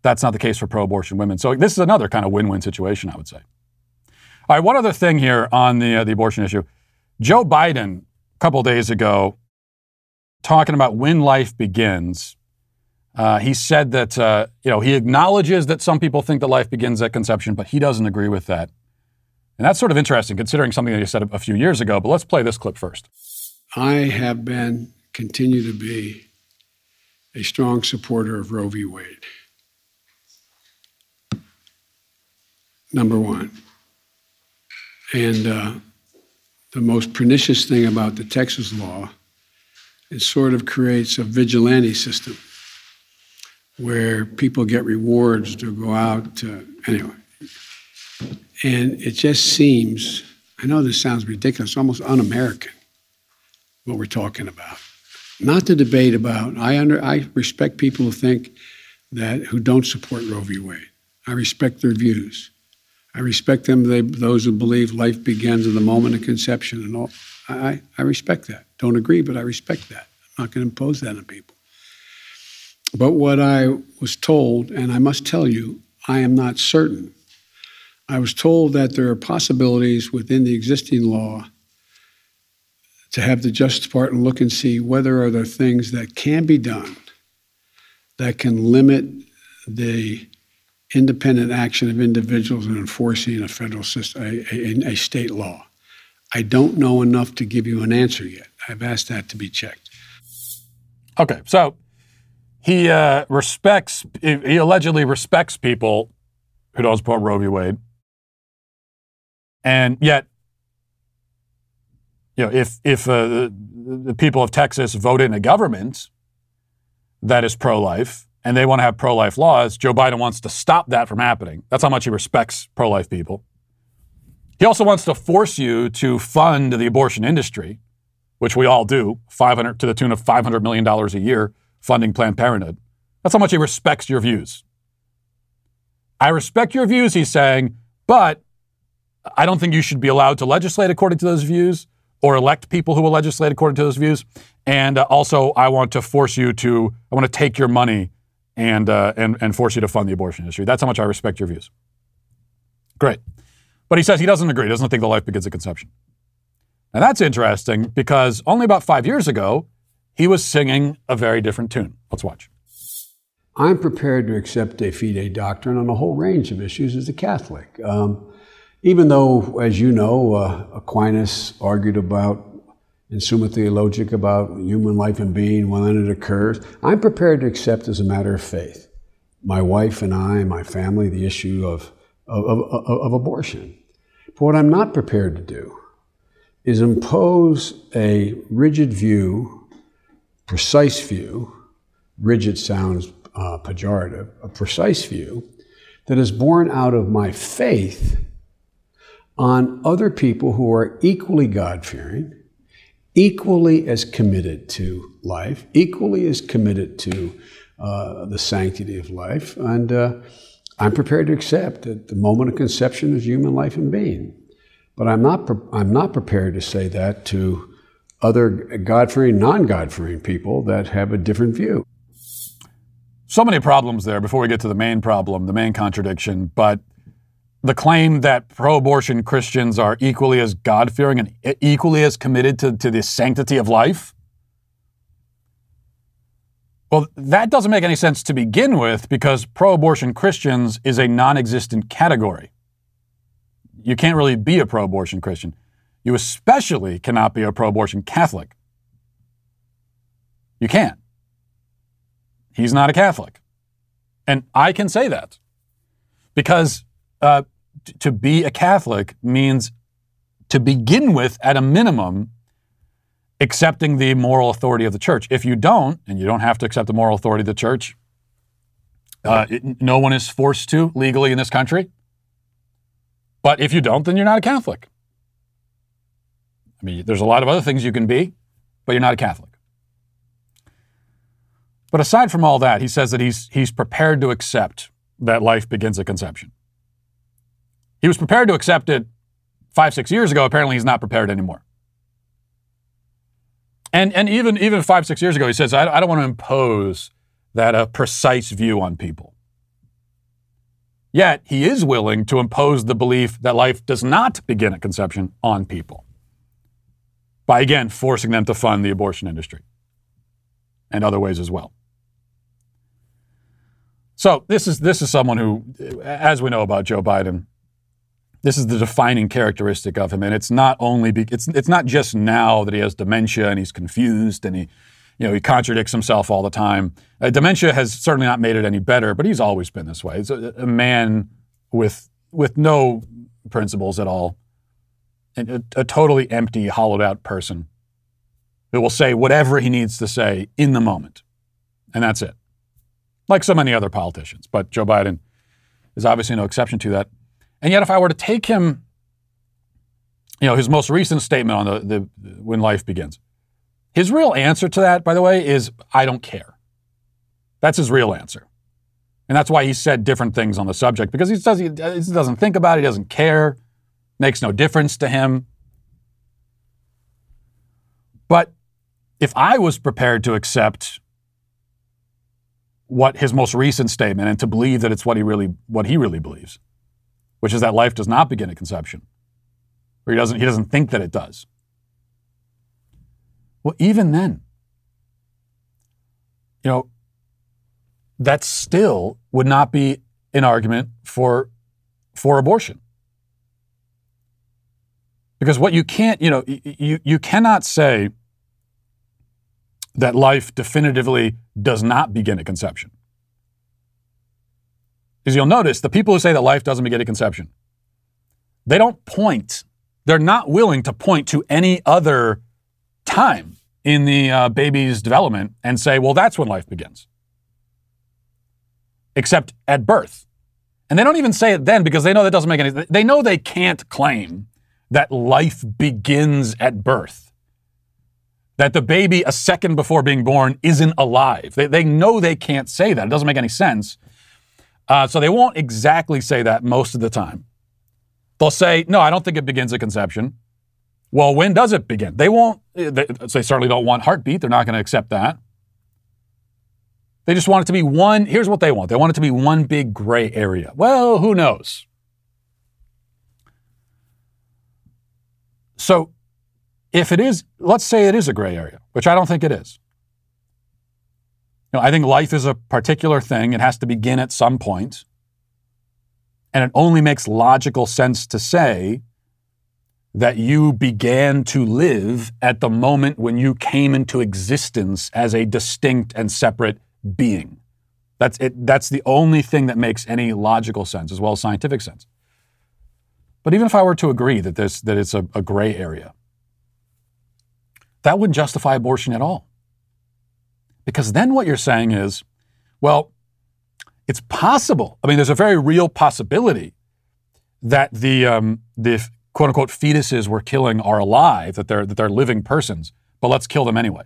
that's not the case for pro abortion women. So this is another kind of win win situation, I would say. All right, one other thing here on the, uh, the abortion issue. Joe Biden, a couple days ago, talking about when life begins, uh, he said that uh, you know he acknowledges that some people think that life begins at conception, but he doesn't agree with that. And that's sort of interesting considering something that he said a few years ago. But let's play this clip first. I have been, continue to be, a strong supporter of Roe v. Wade. number one. And uh, the most pernicious thing about the Texas law, it sort of creates a vigilante system where people get rewards to go out to, anyway. And it just seems, I know this sounds ridiculous, almost un American, what we're talking about. Not to debate about, I, under, I respect people who think that, who don't support Roe v. Wade. I respect their views. I respect them, they, those who believe life begins at the moment of conception and all. I, I respect that. Don't agree, but I respect that. I'm not going to impose that on people. But what I was told, and I must tell you, I am not certain. I was told that there are possibilities within the existing law to have the Justice Department look and see whether are there things that can be done that can limit the independent action of individuals in enforcing a federal system, a, a, a, state law. I don't know enough to give you an answer yet. I've asked that to be checked. Okay, so he uh, respects, he allegedly respects people who don't support Roe v. Wade, and yet, you know, if if uh, the, the people of Texas vote in a government that is pro-life, and they want to have pro life laws, Joe Biden wants to stop that from happening. That's how much he respects pro life people. He also wants to force you to fund the abortion industry, which we all do, 500 to the tune of $500 million a year funding Planned Parenthood. That's how much he respects your views. I respect your views, he's saying, but I don't think you should be allowed to legislate according to those views or elect people who will legislate according to those views. And uh, also, I want to force you to, I want to take your money and, uh, and, and force you to fund the abortion industry. That's how much I respect your views. Great. But he says he doesn't agree, he doesn't think the life begins at conception. Now that's interesting because only about five years ago, he was singing a very different tune. Let's watch. I'm prepared to accept de fide doctrine on a whole range of issues as a Catholic. Um, even though, as you know, uh, Aquinas argued about in Summa Theologica about human life and being when it occurs, I'm prepared to accept as a matter of faith. My wife and I, my family, the issue of, of, of, of abortion. But what I'm not prepared to do is impose a rigid view, precise view, rigid sounds uh, pejorative, a precise view that is born out of my faith on other people who are equally God fearing equally as committed to life, equally as committed to uh, the sanctity of life. And uh, I'm prepared to accept that the moment of conception is human life and being. But I'm not, pre- I'm not prepared to say that to other God fearing, non God fearing people that have a different view. So many problems there before we get to the main problem, the main contradiction. But the claim that pro abortion Christians are equally as God fearing and equally as committed to, to the sanctity of life? Well, that doesn't make any sense to begin with because pro abortion Christians is a non existent category. You can't really be a pro abortion Christian. You especially cannot be a pro abortion Catholic. You can't. He's not a Catholic. And I can say that because uh, t- to be a Catholic means to begin with, at a minimum, accepting the moral authority of the church. If you don't, and you don't have to accept the moral authority of the church, uh, it, no one is forced to legally in this country. But if you don't, then you're not a Catholic. I mean, there's a lot of other things you can be, but you're not a Catholic. But aside from all that, he says that he's, he's prepared to accept that life begins at conception. He was prepared to accept it five, six years ago. Apparently, he's not prepared anymore. And, and even, even five, six years ago, he says, I, I don't want to impose that a precise view on people. Yet, he is willing to impose the belief that life does not begin at conception on people by, again, forcing them to fund the abortion industry and other ways as well. So this is this is someone who, as we know about Joe Biden, this is the defining characteristic of him, and it's not only be, it's it's not just now that he has dementia and he's confused and he, you know, he contradicts himself all the time. Uh, dementia has certainly not made it any better, but he's always been this way. He's a, a man with with no principles at all, a, a totally empty, hollowed out person who will say whatever he needs to say in the moment, and that's it like so many other politicians. But Joe Biden is obviously no exception to that. And yet, if I were to take him, you know, his most recent statement on the, the when life begins, his real answer to that, by the way, is I don't care. That's his real answer. And that's why he said different things on the subject because he, does, he doesn't think about it, he doesn't care, makes no difference to him. But if I was prepared to accept what his most recent statement and to believe that it's what he really what he really believes, which is that life does not begin at conception. Or he doesn't he doesn't think that it does. Well, even then, you know, that still would not be an argument for for abortion. Because what you can't, you know, you, you cannot say that life definitively does not begin at conception. Because you'll notice the people who say that life doesn't begin at conception, they don't point, they're not willing to point to any other time in the uh, baby's development and say, well, that's when life begins. Except at birth. And they don't even say it then because they know that doesn't make any They know they can't claim that life begins at birth that the baby a second before being born isn't alive. They, they know they can't say that. It doesn't make any sense. Uh, so they won't exactly say that most of the time. They'll say, no, I don't think it begins at conception. Well, when does it begin? They won't, they, they certainly don't want heartbeat. They're not going to accept that. They just want it to be one, here's what they want. They want it to be one big gray area. Well, who knows? So if it is, let's say it is a gray area, which I don't think it is. You know, I think life is a particular thing. It has to begin at some point. And it only makes logical sense to say that you began to live at the moment when you came into existence as a distinct and separate being. That's it. That's the only thing that makes any logical sense, as well as scientific sense. But even if I were to agree that this that it's a, a gray area, that wouldn't justify abortion at all. Because then what you're saying is, well, it's possible. I mean, there's a very real possibility that the um, the quote unquote fetuses we're killing are alive, that they're that they're living persons, but let's kill them anyway.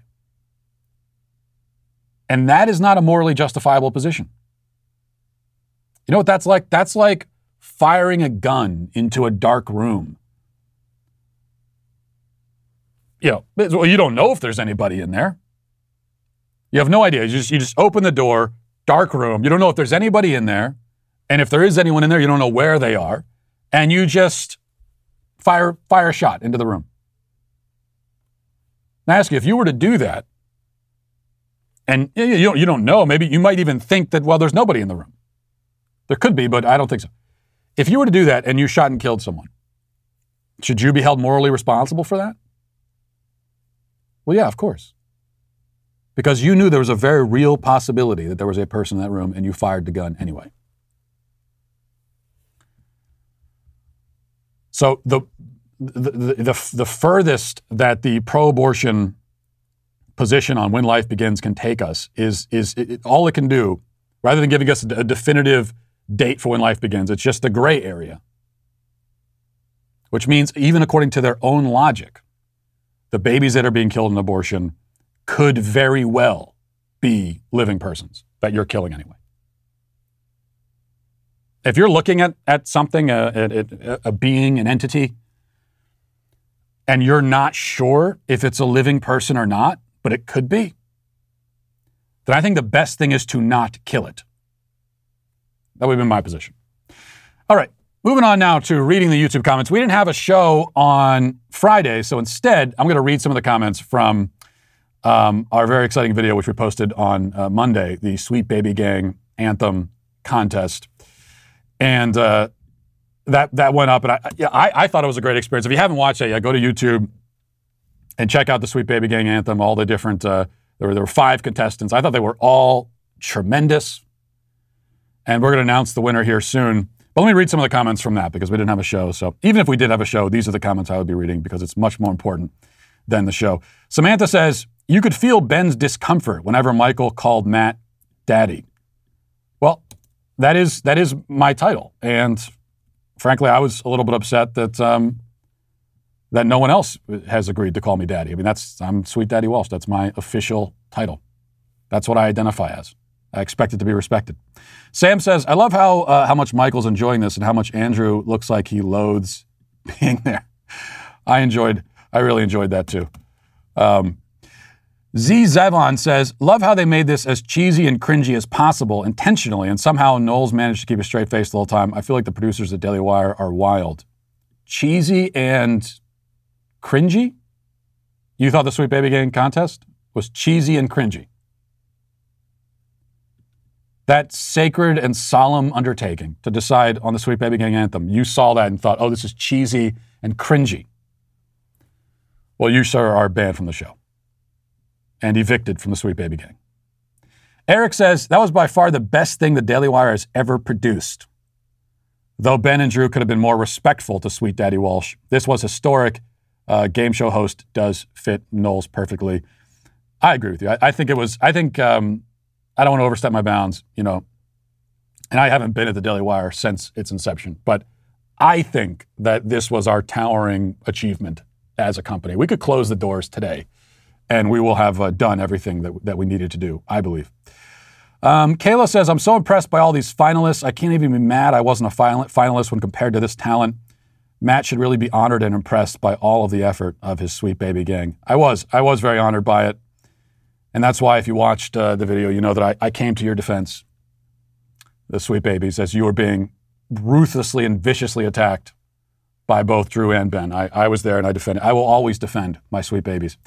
And that is not a morally justifiable position. You know what that's like? That's like firing a gun into a dark room you know, well, you don't know if there's anybody in there. You have no idea. You just you just open the door, dark room. You don't know if there's anybody in there, and if there is anyone in there, you don't know where they are, and you just fire fire a shot into the room. I ask you, if you were to do that, and you don't, you don't know. Maybe you might even think that, well, there's nobody in the room. There could be, but I don't think so. If you were to do that and you shot and killed someone, should you be held morally responsible for that? Well, yeah, of course. Because you knew there was a very real possibility that there was a person in that room and you fired the gun anyway. So the the, the, the, the furthest that the pro-abortion position on when life begins can take us is is it, all it can do, rather than giving us a definitive date for when life begins. It's just the gray area, which means even according to their own logic, the babies that are being killed in abortion could very well be living persons that you're killing anyway. If you're looking at, at something, a, a, a being, an entity, and you're not sure if it's a living person or not, but it could be, then I think the best thing is to not kill it. That would have been my position. All right, moving on now to reading the YouTube comments. We didn't have a show on Friday, so instead, I'm going to read some of the comments from um, our very exciting video, which we posted on uh, Monday, the Sweet Baby Gang anthem contest. And uh, that that went up, and I, yeah, I, I thought it was a great experience. If you haven't watched it yet, go to YouTube and check out the Sweet Baby Gang anthem. All the different uh, there were there were five contestants. I thought they were all tremendous, and we're going to announce the winner here soon. But let me read some of the comments from that because we didn't have a show. So even if we did have a show, these are the comments I would be reading because it's much more important than the show. Samantha says you could feel Ben's discomfort whenever Michael called Matt daddy. Well, that is that is my title, and frankly, I was a little bit upset that um, that no one else has agreed to call me daddy. I mean, that's I'm Sweet Daddy Walsh. That's my official title. That's what I identify as. I expect it to be respected. Sam says, "I love how uh, how much Michael's enjoying this and how much Andrew looks like he loathes <laughs> being there. I enjoyed. I really enjoyed that too." Um, Z Zevon says, Love how they made this as cheesy and cringy as possible intentionally, and somehow Knowles managed to keep a straight face the whole time. I feel like the producers at Daily Wire are wild. Cheesy and cringy? You thought the Sweet Baby Gang contest was cheesy and cringy? That sacred and solemn undertaking to decide on the Sweet Baby Gang anthem, you saw that and thought, oh, this is cheesy and cringy. Well, you, sir, are banned from the show and evicted from the Sweet Baby Gang. Eric says that was by far the best thing the Daily Wire has ever produced. Though Ben and Drew could have been more respectful to Sweet Daddy Walsh, this was historic. Uh, game show host does fit Knowles perfectly. I agree with you. I, I think it was. I think um, I don't want to overstep my bounds, you know, and I haven't been at the Daily Wire since its inception, but I think that this was our towering achievement as a company. We could close the doors today and we will have uh, done everything that, that we needed to do, I believe. Um, Kayla says, I'm so impressed by all these finalists. I can't even be mad I wasn't a finalist when compared to this talent. Matt should really be honored and impressed by all of the effort of his sweet baby gang. I was. I was very honored by it. And that's why, if you watched uh, the video, you know that I, I came to your defense, the sweet babies, as you were being ruthlessly and viciously attacked by both Drew and Ben. I, I was there and I defended. I will always defend my sweet babies.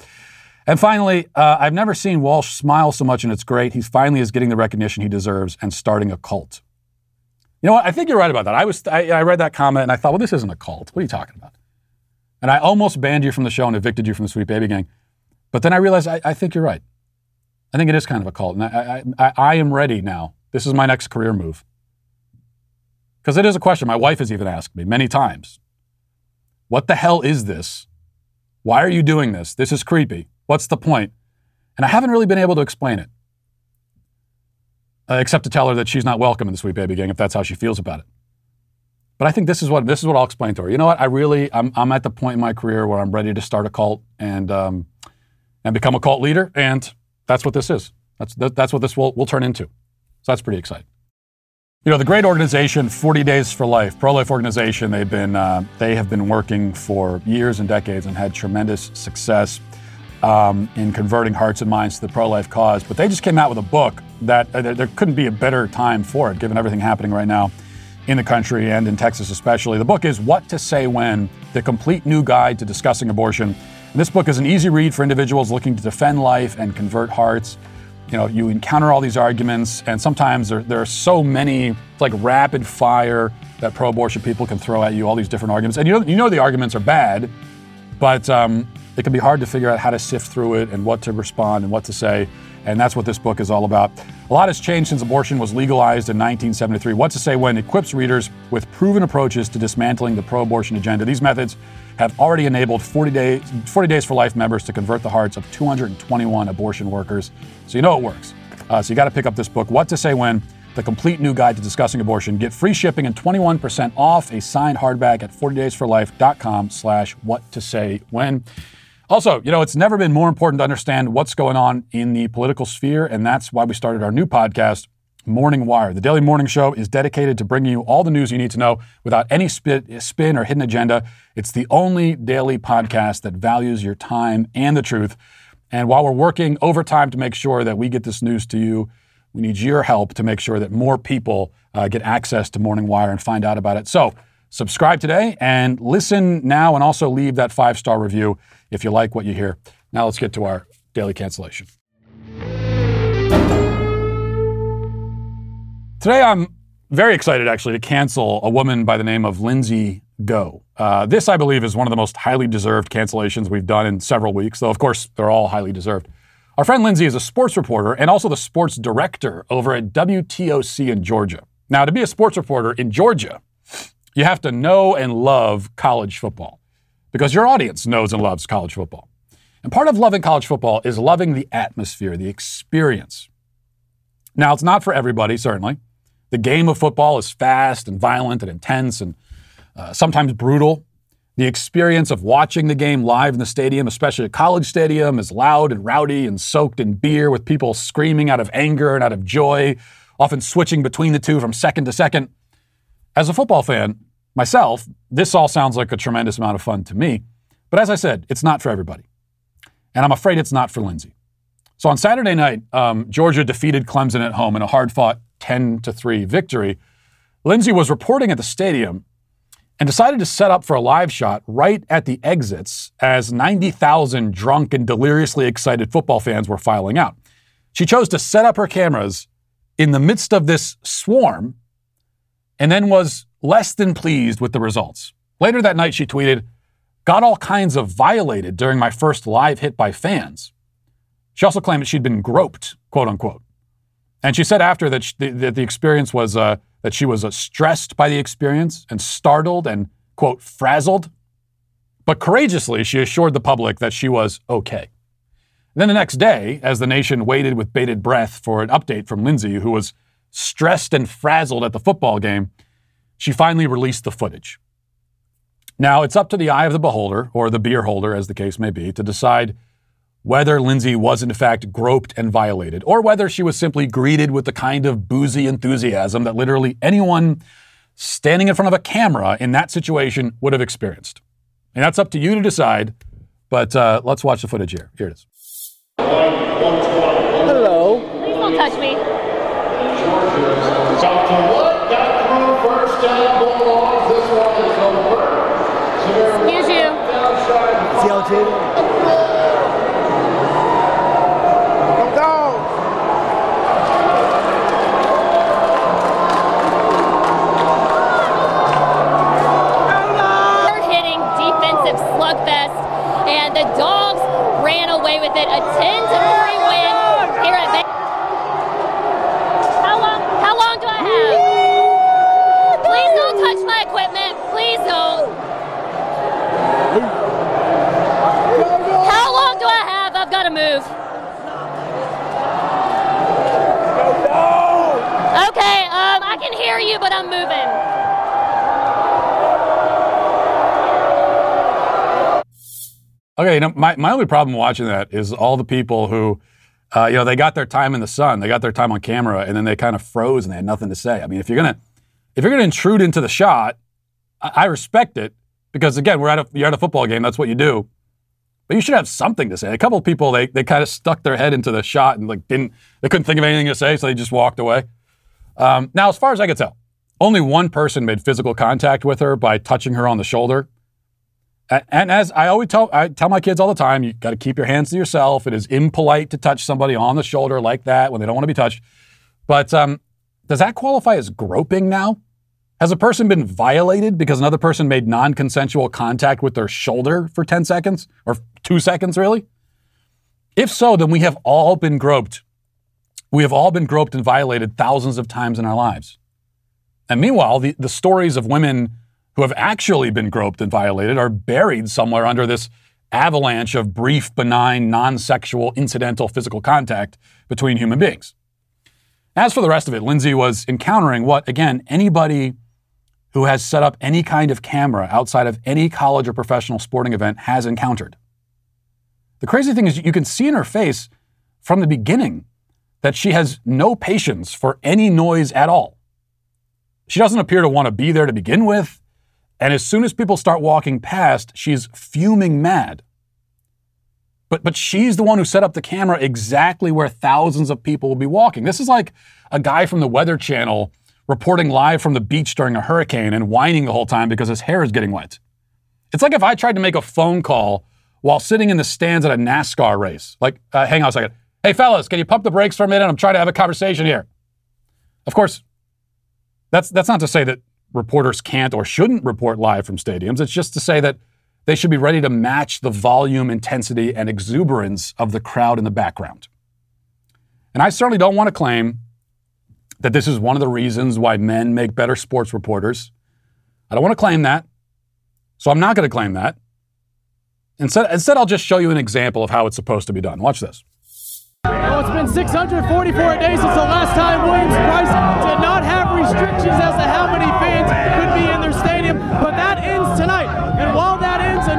And finally, uh, I've never seen Walsh smile so much, and it's great. He finally is getting the recognition he deserves and starting a cult. You know what? I think you're right about that. I was I, I, read that comment and I thought, well, this isn't a cult. What are you talking about? And I almost banned you from the show and evicted you from the Sweet Baby Gang. But then I realized I, I think you're right. I think it is kind of a cult, and I, I, I am ready now. This is my next career move. Because it is a question my wife has even asked me many times. What the hell is this? Why are you doing this? This is creepy. What's the point? And I haven't really been able to explain it, uh, except to tell her that she's not welcome in the Sweet Baby Gang if that's how she feels about it. But I think this is what this is what I'll explain to her. You know what? I really I'm, I'm at the point in my career where I'm ready to start a cult and um, and become a cult leader, and that's what this is. That's that, that's what this will will turn into. So that's pretty exciting. You know, the great organization, 40 Days for Life, pro-life organization, they've been uh, they have been working for years and decades and had tremendous success um, in converting hearts and minds to the pro life cause. But they just came out with a book that uh, there couldn't be a better time for it, given everything happening right now in the country and in Texas especially. The book is What to Say When The Complete New Guide to Discussing Abortion. And this book is an easy read for individuals looking to defend life and convert hearts. you know, you encounter all these arguments, and sometimes there, there are so many, it's like rapid fire that pro-abortion people can throw at you, all these different arguments. And you know, you know the arguments are bad, but um, it can be hard to figure out how to sift through it and what to respond and what to say. And that's what this book is all about. A lot has changed since abortion was legalized in 1973. What to Say When equips readers with proven approaches to dismantling the pro abortion agenda. These methods have already enabled 40, days, 40 Days for Life members to convert the hearts of 221 abortion workers. So you know it works. Uh, so you got to pick up this book, What to Say When the complete new guide to discussing abortion. Get free shipping and 21% off a signed hardback at 40daysforlife.com slash what to say when. Also, you know, it's never been more important to understand what's going on in the political sphere, and that's why we started our new podcast, Morning Wire. The Daily Morning Show is dedicated to bringing you all the news you need to know without any spin or hidden agenda. It's the only daily podcast that values your time and the truth. And while we're working overtime to make sure that we get this news to you, we need your help to make sure that more people uh, get access to Morning Wire and find out about it. So, subscribe today and listen now, and also leave that five star review if you like what you hear. Now, let's get to our daily cancellation. Today, I'm very excited actually to cancel a woman by the name of Lindsay Go. Uh, this, I believe, is one of the most highly deserved cancellations we've done in several weeks, though, of course, they're all highly deserved. Our friend Lindsay is a sports reporter and also the sports director over at WTOC in Georgia. Now, to be a sports reporter in Georgia, you have to know and love college football because your audience knows and loves college football. And part of loving college football is loving the atmosphere, the experience. Now, it's not for everybody, certainly. The game of football is fast and violent and intense and uh, sometimes brutal. The experience of watching the game live in the stadium, especially a college stadium, is loud and rowdy and soaked in beer with people screaming out of anger and out of joy, often switching between the two from second to second. As a football fan, myself, this all sounds like a tremendous amount of fun to me. But as I said, it's not for everybody. And I'm afraid it's not for Lindsay. So on Saturday night, um, Georgia defeated Clemson at home in a hard fought 10 to 3 victory. Lindsay was reporting at the stadium and decided to set up for a live shot right at the exits as 90,000 drunk and deliriously excited football fans were filing out. She chose to set up her cameras in the midst of this swarm and then was less than pleased with the results. Later that night, she tweeted, Got all kinds of violated during my first live hit by fans. She also claimed that she'd been groped, quote unquote. And she said after that, she, that the experience was uh, that she was uh, stressed by the experience and startled and, quote, frazzled. But courageously, she assured the public that she was okay. then the next day, as the nation waited with bated breath for an update from Lindsay, who was stressed and frazzled at the football game, she finally released the footage. Now, it's up to the eye of the beholder, or the beer holder, as the case may be, to decide whether Lindsay was in fact groped and violated, or whether she was simply greeted with the kind of boozy enthusiasm that literally anyone standing in front of a camera in that situation would have experienced. And that's up to you to decide, but uh, let's watch the footage here. Here it is. Hello. Please don't touch me. Excuse you. CL2. With it. A 10 to 3 win here at Vegas. How long, how long do I have? Please don't touch my equipment. Please don't. How long do I have? I've got to move. Okay, um, I can hear you, but I'm moving. Okay, you know, my, my only problem watching that is all the people who, uh, you know, they got their time in the sun, they got their time on camera, and then they kind of froze and they had nothing to say. I mean, if you're gonna if you're gonna intrude into the shot, I, I respect it because again, we're at a you're at a football game, that's what you do. But you should have something to say. A couple of people they they kind of stuck their head into the shot and like didn't they couldn't think of anything to say, so they just walked away. Um, now, as far as I could tell, only one person made physical contact with her by touching her on the shoulder. And as I always tell, I tell my kids all the time, you got to keep your hands to yourself. It is impolite to touch somebody on the shoulder like that when they don't want to be touched. But um, does that qualify as groping now? Has a person been violated because another person made non consensual contact with their shoulder for 10 seconds or two seconds, really? If so, then we have all been groped. We have all been groped and violated thousands of times in our lives. And meanwhile, the, the stories of women who have actually been groped and violated are buried somewhere under this avalanche of brief, benign, non sexual, incidental physical contact between human beings. As for the rest of it, Lindsay was encountering what, again, anybody who has set up any kind of camera outside of any college or professional sporting event has encountered. The crazy thing is, you can see in her face from the beginning that she has no patience for any noise at all. She doesn't appear to want to be there to begin with. And as soon as people start walking past, she's fuming mad. But, but she's the one who set up the camera exactly where thousands of people will be walking. This is like a guy from the Weather Channel reporting live from the beach during a hurricane and whining the whole time because his hair is getting wet. It's like if I tried to make a phone call while sitting in the stands at a NASCAR race. Like, uh, hang on a second. Hey, fellas, can you pump the brakes for a minute? I'm trying to have a conversation here. Of course, that's, that's not to say that reporters can't or shouldn't report live from stadiums. It's just to say that they should be ready to match the volume, intensity, and exuberance of the crowd in the background. And I certainly don't want to claim that this is one of the reasons why men make better sports reporters. I don't want to claim that. So I'm not going to claim that. Instead, instead, I'll just show you an example of how it's supposed to be done. Watch this. Well, it's been 644 days since the last time Williams-Brice did not have restrictions as to how many fans could be in their stadium, but that ends tonight.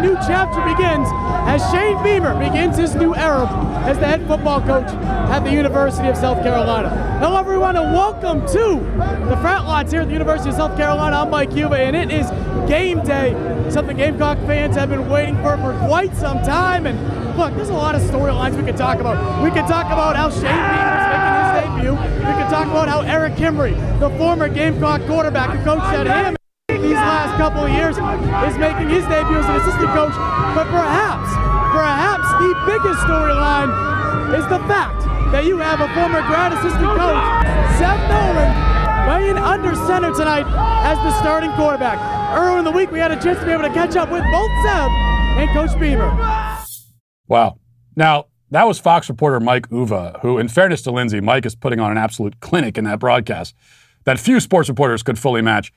New chapter begins as Shane Beamer begins his new era as the head football coach at the University of South Carolina. Hello, everyone, and welcome to the Frat Lots here at the University of South Carolina. I'm Mike Uva, and it is game day, something Gamecock fans have been waiting for for quite some time. And look, there's a lot of storylines we could talk about. We could talk about how Shane Beamer is making his debut. We could talk about how Erik Kimrey, the former Gamecock quarterback who coached at him these last couple of years, is making his debut as an assistant coach. But perhaps, perhaps the biggest storyline is the fact that you have a former grad assistant coach, Zeb Noland, playing under center tonight as the starting quarterback. Earlier in the week, we had a chance to be able to catch up with both Seth and Coach Beamer. Wow. Now, that was Fox reporter Mike Uva, who, in fairness to Lindsay, Mike is putting on an absolute clinic in that broadcast that few sports reporters could fully match.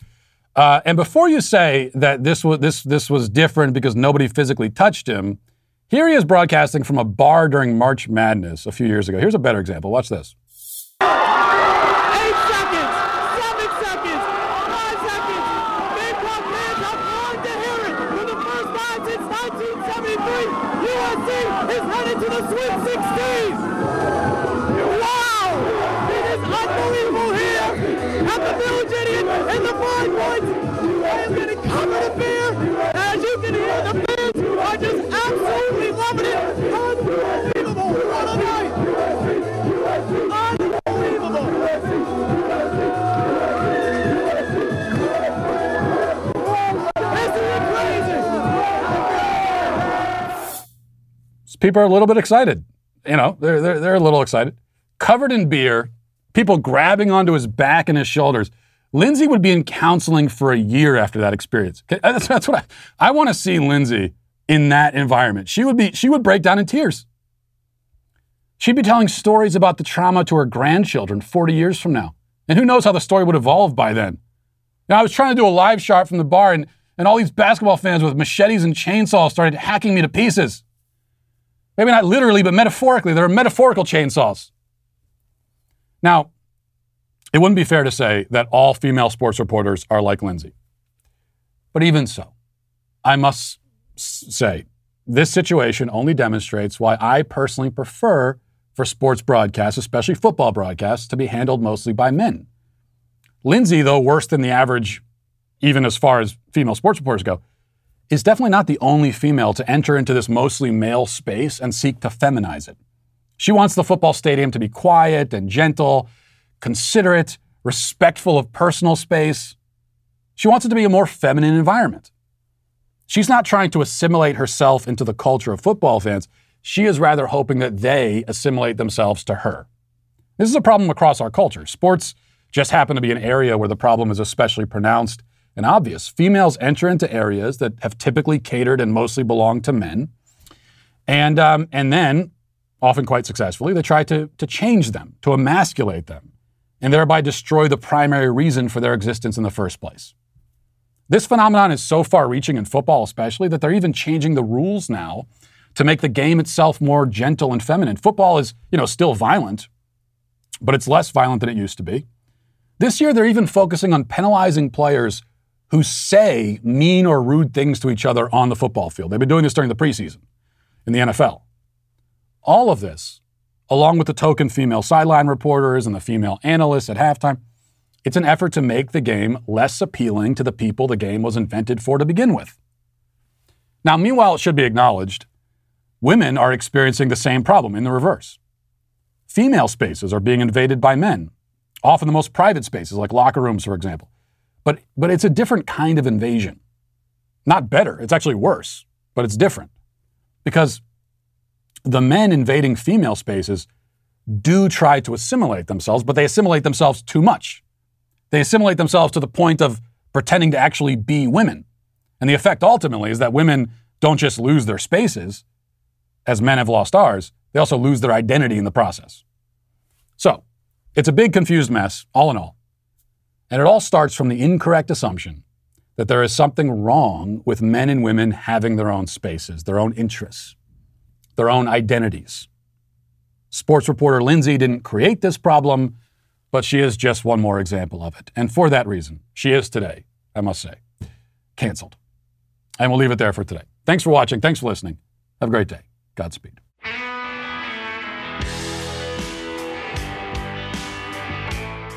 Uh, and before you say that this was this this was different because nobody physically touched him, here he is broadcasting from a bar during March Madness a few years ago. Here's a better example. Watch this. People are a little bit excited. You know, they're, they're, they're a little excited. Covered in beer, people grabbing onto his back and his shoulders. Lindsay would be in counseling for a year after that experience. Uh, that's, that's what I, I want to see Lindsay in that environment. She would be, she would break down in tears. She'd be telling stories about the trauma to her grandchildren 40 years from now. And who knows how the story would evolve by then. Now, I was trying to do a live shot from the bar, and, and all these basketball fans with machetes and chainsaws started hacking me to pieces. Maybe not literally, but metaphorically. They're metaphorical chainsaws. Now, it wouldn't be fair to say that all female sports reporters are like Lindsay. But even so, I must say this situation only demonstrates why I personally prefer for sports broadcasts, especially football broadcasts, to be handled mostly by men. Lindsay, though worse than the average, even as far as female sports reporters go, is definitely not the only female to enter into this mostly male space and seek to feminize it. She wants the football stadium to be quiet and gentle, considerate, respectful of personal space. She wants it to be a more feminine environment. She's not trying to assimilate herself into the culture of football fans. She is rather hoping that they assimilate themselves to her. This is a problem across our culture. Sports just happen to be an area where the problem is especially pronounced and obvious. Females enter into areas that have typically catered and mostly belonged to men. And, um, and then, often quite successfully, they try to, to change them, to emasculate them, and thereby destroy the primary reason for their existence in the first place. This phenomenon is so far reaching in football, especially, that they're even changing the rules now to make the game itself more gentle and feminine. Football is, you know, still violent, but it's less violent than it used to be. This year, they're even focusing on penalizing players who say mean or rude things to each other on the football field. They've been doing this during the preseason in the NFL. All of this, along with the token female sideline reporters and the female analysts at halftime, it's an effort to make the game less appealing to the people the game was invented for to begin with. Now, meanwhile, it should be acknowledged, women are experiencing the same problem in the reverse. Female spaces are being invaded by men, often the most private spaces, like locker rooms, for example. But, but it's a different kind of invasion. Not better, it's actually worse, but it's different. Because the men invading female spaces do try to assimilate themselves, but they assimilate themselves too much. They assimilate themselves to the point of pretending to actually be women. And the effect ultimately is that women don't just lose their spaces, as men have lost ours, they also lose their identity in the process. So, it's a big confused mess, all in all. And it all starts from the incorrect assumption that there is something wrong with men and women having their own spaces, their own interests, their own identities. Sports reporter Lindsay didn't create this problem, but she is just one more example of it. And for that reason, she is today, I must say, canceled. And we'll leave it there for today. Thanks for watching. Thanks for listening. Have a great day. Godspeed.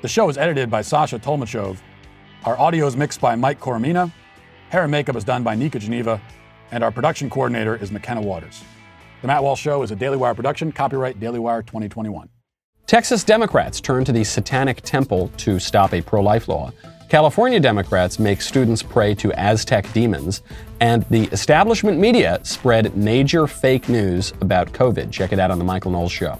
The show is edited by Sasha Tolmachov. Our audio is mixed by Mike Coromina. Hair and makeup is done by Nika Geneva. And our production coordinator is McKenna Waters. The Matt Walsh Show is a Daily Wire production, copyright Daily Wire 2021. Texas Democrats turn to the Satanic Temple to stop a pro life law. California Democrats make students pray to Aztec demons. And the establishment media spread major fake news about COVID. Check it out on The Michael Knowles Show.